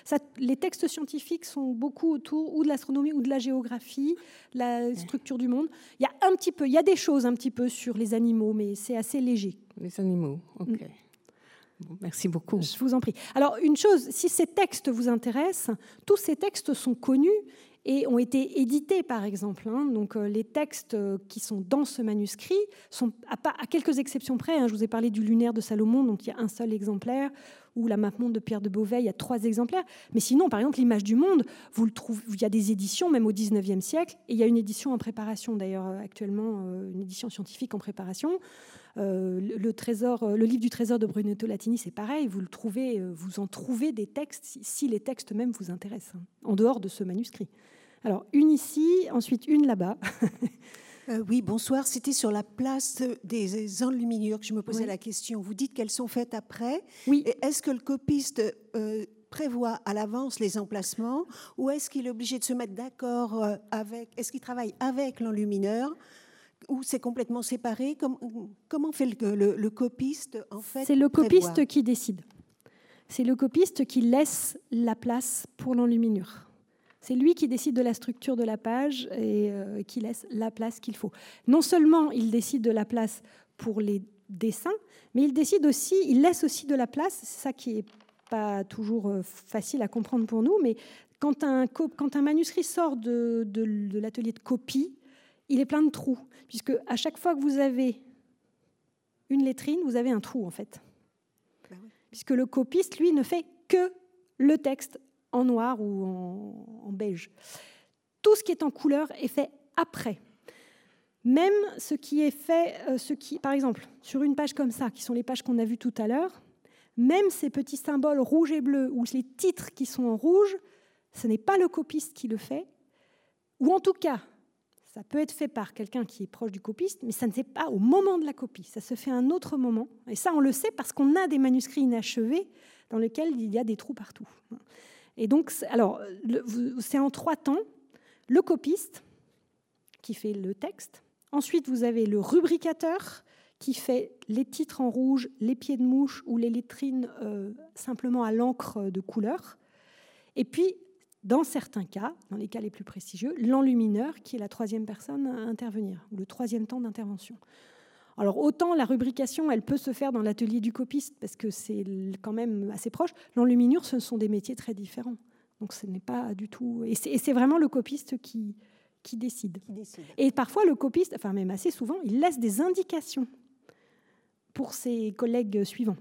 A: ça, les textes scientifiques sont beaucoup autour ou de l'astronomie ou de la géographie, la structure du monde. Il y a un petit peu, il y a des choses un petit peu sur les animaux, mais c'est assez léger.
E: Les animaux, ok. Mm. Merci beaucoup.
A: Je vous en prie. Alors, une chose, si ces textes vous intéressent, tous ces textes sont connus et ont été édités, par exemple. Hein. Donc, euh, les textes euh, qui sont dans ce manuscrit sont, à, quelques exceptions près, hein. je vous ai parlé du lunaire de Salomon, donc il y a un seul exemplaire, ou la map monde de Pierre de Beauvais, il y a trois exemplaires. Mais sinon, par exemple, l'image du monde, vous le trouvez, il y a des éditions, même au 19e siècle, et il y a une édition en préparation, d'ailleurs, euh, actuellement, une édition scientifique en préparation. Le, trésor, le livre du trésor de Brunetto Latini, c'est pareil, vous le trouvez, vous en trouvez des textes si les textes même vous intéressent, hein, en dehors de ce manuscrit. Alors, une ici, ensuite une là-bas. [laughs]
F: Euh, oui, bonsoir. C'était sur la place des enluminures que je me posais la question. Vous dites qu'elles sont faites après.
A: Oui.
F: Est-ce que le copiste euh, prévoit à l'avance les emplacements ou est-ce qu'il est obligé de se mettre d'accord euh, avec. Est-ce qu'il travaille avec l'enlumineur ou c'est complètement séparé Comment fait le, copiste en fait
A: C'est le copiste qui décide. C'est le copiste qui laisse la place pour l'enluminure. C'est lui qui décide de la structure de la page et euh, qui laisse la place qu'il faut. Non seulement il décide de la place pour les dessins, mais il décide aussi, il laisse aussi de la place, c'est ça qui est pas toujours euh, facile à comprendre pour nous, mais quand un, quand un manuscrit sort de, de, l'atelier de copie, il est plein de trous, puisque à chaque fois que vous avez une lettrine, vous avez un trou en fait. Ben puisque le copiste, lui, ne fait que le texte en noir ou en, beige. Tout ce qui est en couleur est fait après. Même ce qui est fait, euh, ce qui, par exemple, sur une page comme ça, qui sont les pages qu'on a vues tout à l'heure, même ces petits symboles rouges et bleus ou les titres qui sont en rouge, ce n'est pas le copiste qui le fait, ou en tout cas, ça peut être fait par quelqu'un qui est proche du copiste, mais ça ne se fait pas au moment de la copie, ça se fait à un autre moment. Et ça, on le sait parce qu'on a des manuscrits inachevés dans lesquels il y a des trous partout. Et donc, alors, c'est en trois temps. Le copiste, qui fait le texte. Ensuite, vous avez le rubricateur, qui fait les titres en rouge, les pieds de mouche ou les lettrines euh, simplement à l'encre de couleur. Et puis, dans certains cas, dans les cas les plus prestigieux, l'enlumineur, qui est la troisième personne à intervenir, ou le troisième temps d'intervention. Alors autant la rubrication, elle peut se faire dans l'atelier du copiste parce que c'est quand même assez proche. L'enluminure, ce sont des métiers très différents. Donc ce n'est pas du tout. Et c'est vraiment le copiste qui, qui décide. Et parfois le copiste, enfin même assez souvent, il laisse des indications pour ses collègues suivants.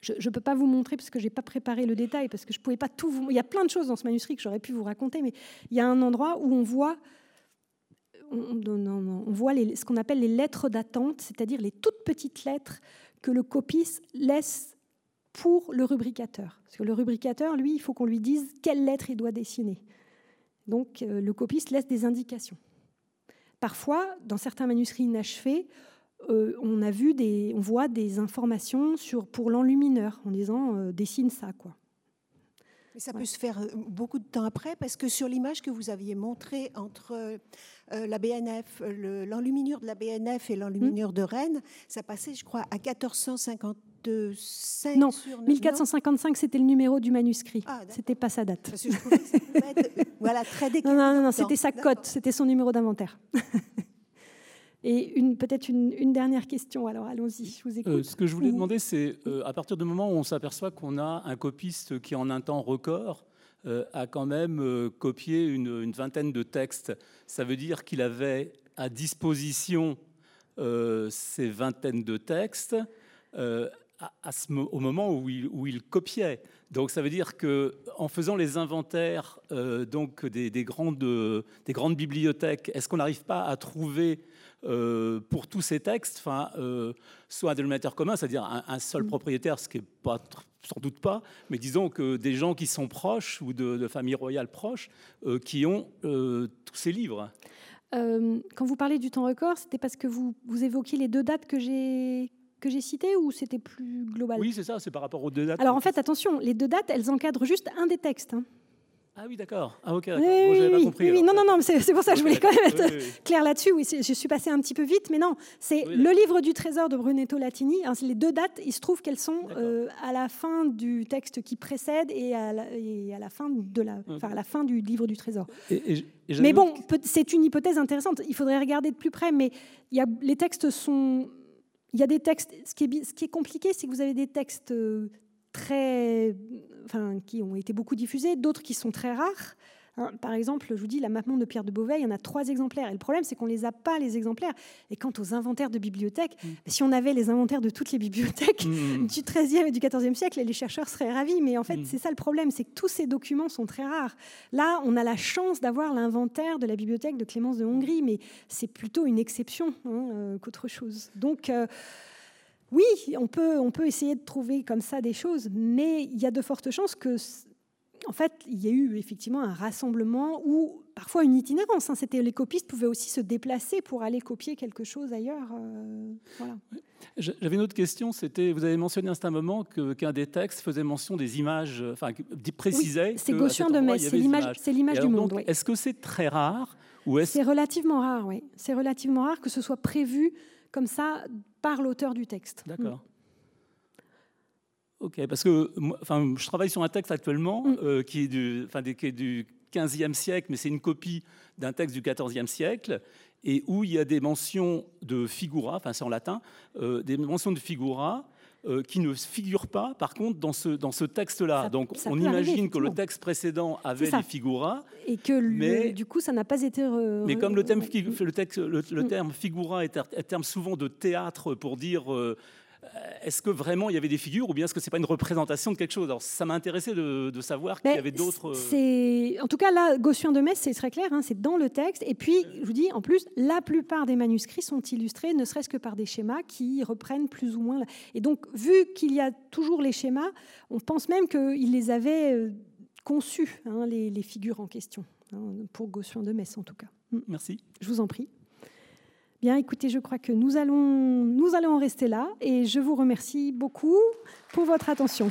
A: Je ne peux pas vous montrer parce que je n'ai pas préparé le détail, parce que je pouvais pas tout vous... Il y a plein de choses dans ce manuscrit que j'aurais pu vous raconter, mais il y a un endroit où on voit on, voit ce qu'on appelle les lettres d'attente, c'est-à-dire les toutes petites lettres que le copiste laisse pour le rubricateur. Parce que le rubricateur, lui, il faut qu'on lui dise quelle lettre il doit dessiner. Donc euh, le copiste laisse des indications. Parfois, dans certains manuscrits inachevés, euh, on a vu des, on voit des informations sur pour l'enlumineur en disant euh, dessine ça quoi.
F: Mais ça peut se faire beaucoup de temps après parce que sur l'image que vous aviez montrée entre euh, la BNF, l'enluminure de la BNF et l'enluminure de Rennes, ça passait, je crois, à 1455.
A: Non, 1455, c'était le numéro du manuscrit. Ah, c'était pas sa date.
F: Parce que je voilà, très [laughs]
A: Non, non, non, c'était sa cote, c'était son numéro d'inventaire. [laughs] Et peut-être une, dernière question, alors allons-y, je vous écoute.
G: Euh, ce que je voulais demander, c'est euh, à partir du moment où on s'aperçoit qu'on a un copiste qui, en un temps record, euh, a quand même copié une, vingtaine de textes. Ça veut dire qu'il avait à disposition ces vingtaines de textes au moment où il, copiait. Donc ça veut dire que en faisant les inventaires donc des, grandes, des grandes bibliothèques, est-ce qu'on n'arrive pas à trouver pour tous ces textes, enfin, soit un dénominateur commun, c'est-à-dire un, seul mm. propriétaire, ce qui n'est pas sans doute pas, mais disons que des gens qui sont proches ou de, familles royales proches euh, qui ont euh, tous ces livres.
A: Euh, quand vous parlez du temps record, c'était parce que vous, vous évoquiez les deux dates que j'ai que j'ai citées ou c'était plus global?
G: Oui, c'est ça, c'est par rapport aux deux dates.
A: Alors en fait, attention, les deux dates, elles encadrent juste un des textes. Hein.
G: Ah oui, d'accord. Ah ok, d'accord.
A: Oui, oui, oui,
G: compris.
A: Non, non, non, c'est c'est pour ça que je voulais quand même être
G: Oui, oui, oui.
A: clair là-dessus. Oui, je suis passée un petit peu vite, mais non, c'est le livre du trésor de Brunetto Latini. Hein, les deux dates, il se trouve qu'elles sont euh, à la fin du texte qui précède et à la, et à la fin de la, enfin, à la fin du livre du trésor.
G: Et- et-
A: Mais bon, c'est une hypothèse intéressante. Il faudrait regarder de plus près, mais il y a, les textes sont. Il y a des textes. Ce qui est, ce compliqué, c'est que vous avez des textes euh, très, enfin, qui ont été beaucoup diffusés, d'autres qui sont très rares. Hein, par exemple, je vous dis, la Mappemonde de Pierre de Beauvais, il y en a trois exemplaires. Et le problème, c'est qu'on ne les a pas, les exemplaires. Et quant aux inventaires de bibliothèques, si on avait les inventaires de toutes les bibliothèques
G: Mm.
A: du XIIIe et du XIVe siècle, les chercheurs seraient ravis. Mais en fait,
G: Mm.
A: c'est ça le problème, c'est que tous ces documents sont très rares. Là, on a la chance d'avoir l'inventaire de la bibliothèque de Clémence de Hongrie, mais c'est plutôt une exception hein, euh, qu'autre chose. Donc, euh, oui, on peut, on peut essayer de trouver comme ça des choses, mais il y a de fortes chances que, en fait, il y a eu effectivement un rassemblement ou parfois une itinérance. hein. C'était les copistes pouvaient aussi se déplacer pour aller copier quelque chose ailleurs. euh, voilà.
G: J'avais une autre question, c'était, vous avez mentionné à un moment que- qu'un des textes faisait mention des images, enfin, précisait.
A: C'est
G: cet
A: de Metz, c'est l'image, c'est l'image du monde. oui.
G: Est-ce que c'est très rare ou est-ce
A: C'est relativement rare, oui. C'est relativement rare que ce soit prévu comme ça par l'auteur du texte.
G: D'accord. Ok, parce que enfin, je travaille sur un texte actuellement
A: Mm.
G: euh, qui, est du, enfin, qui est du 15e siècle, mais c'est une copie d'un texte du 14e siècle, et où il y a des mentions de figura, enfin c'est en latin, euh, des mentions de figura euh, qui ne figurent pas, par contre, dans ce, dans ce texte-là. Donc
A: ça
G: on
A: arriver,
G: imagine que le texte précédent avait les figuras,
A: Et que le-
G: Mais-
A: du coup, ça n'a pas été. re-
G: mais comme le, thème, le, texte, le, le
A: Mm.
G: terme figura est un est un terme souvent de théâtre pour dire euh, est-ce que vraiment il y avait des figures ou bien est-ce que c'est pas une représentation de quelque chose? Alors ça m'a intéressé de, de savoir qu'il y avait d'autres. euh,
A: C'est en tout cas là, Gossuin de Metz, c'est très clair, hein, c'est dans le texte. Et puis, je vous dis, en plus, la plupart des manuscrits sont illustrés, ne serait-ce que par des schémas qui reprennent plus ou moins. Et donc, vu qu'il y a toujours les schémas, on pense même qu'il les avait euh, conçus, hein, les, les figures en question, hein, pour Gossuin de Metz en tout cas.
G: Merci.
A: Je vous en prie. Bien, écoutez, je crois que nous allons, nous allons en rester là et je vous remercie beaucoup pour votre attention.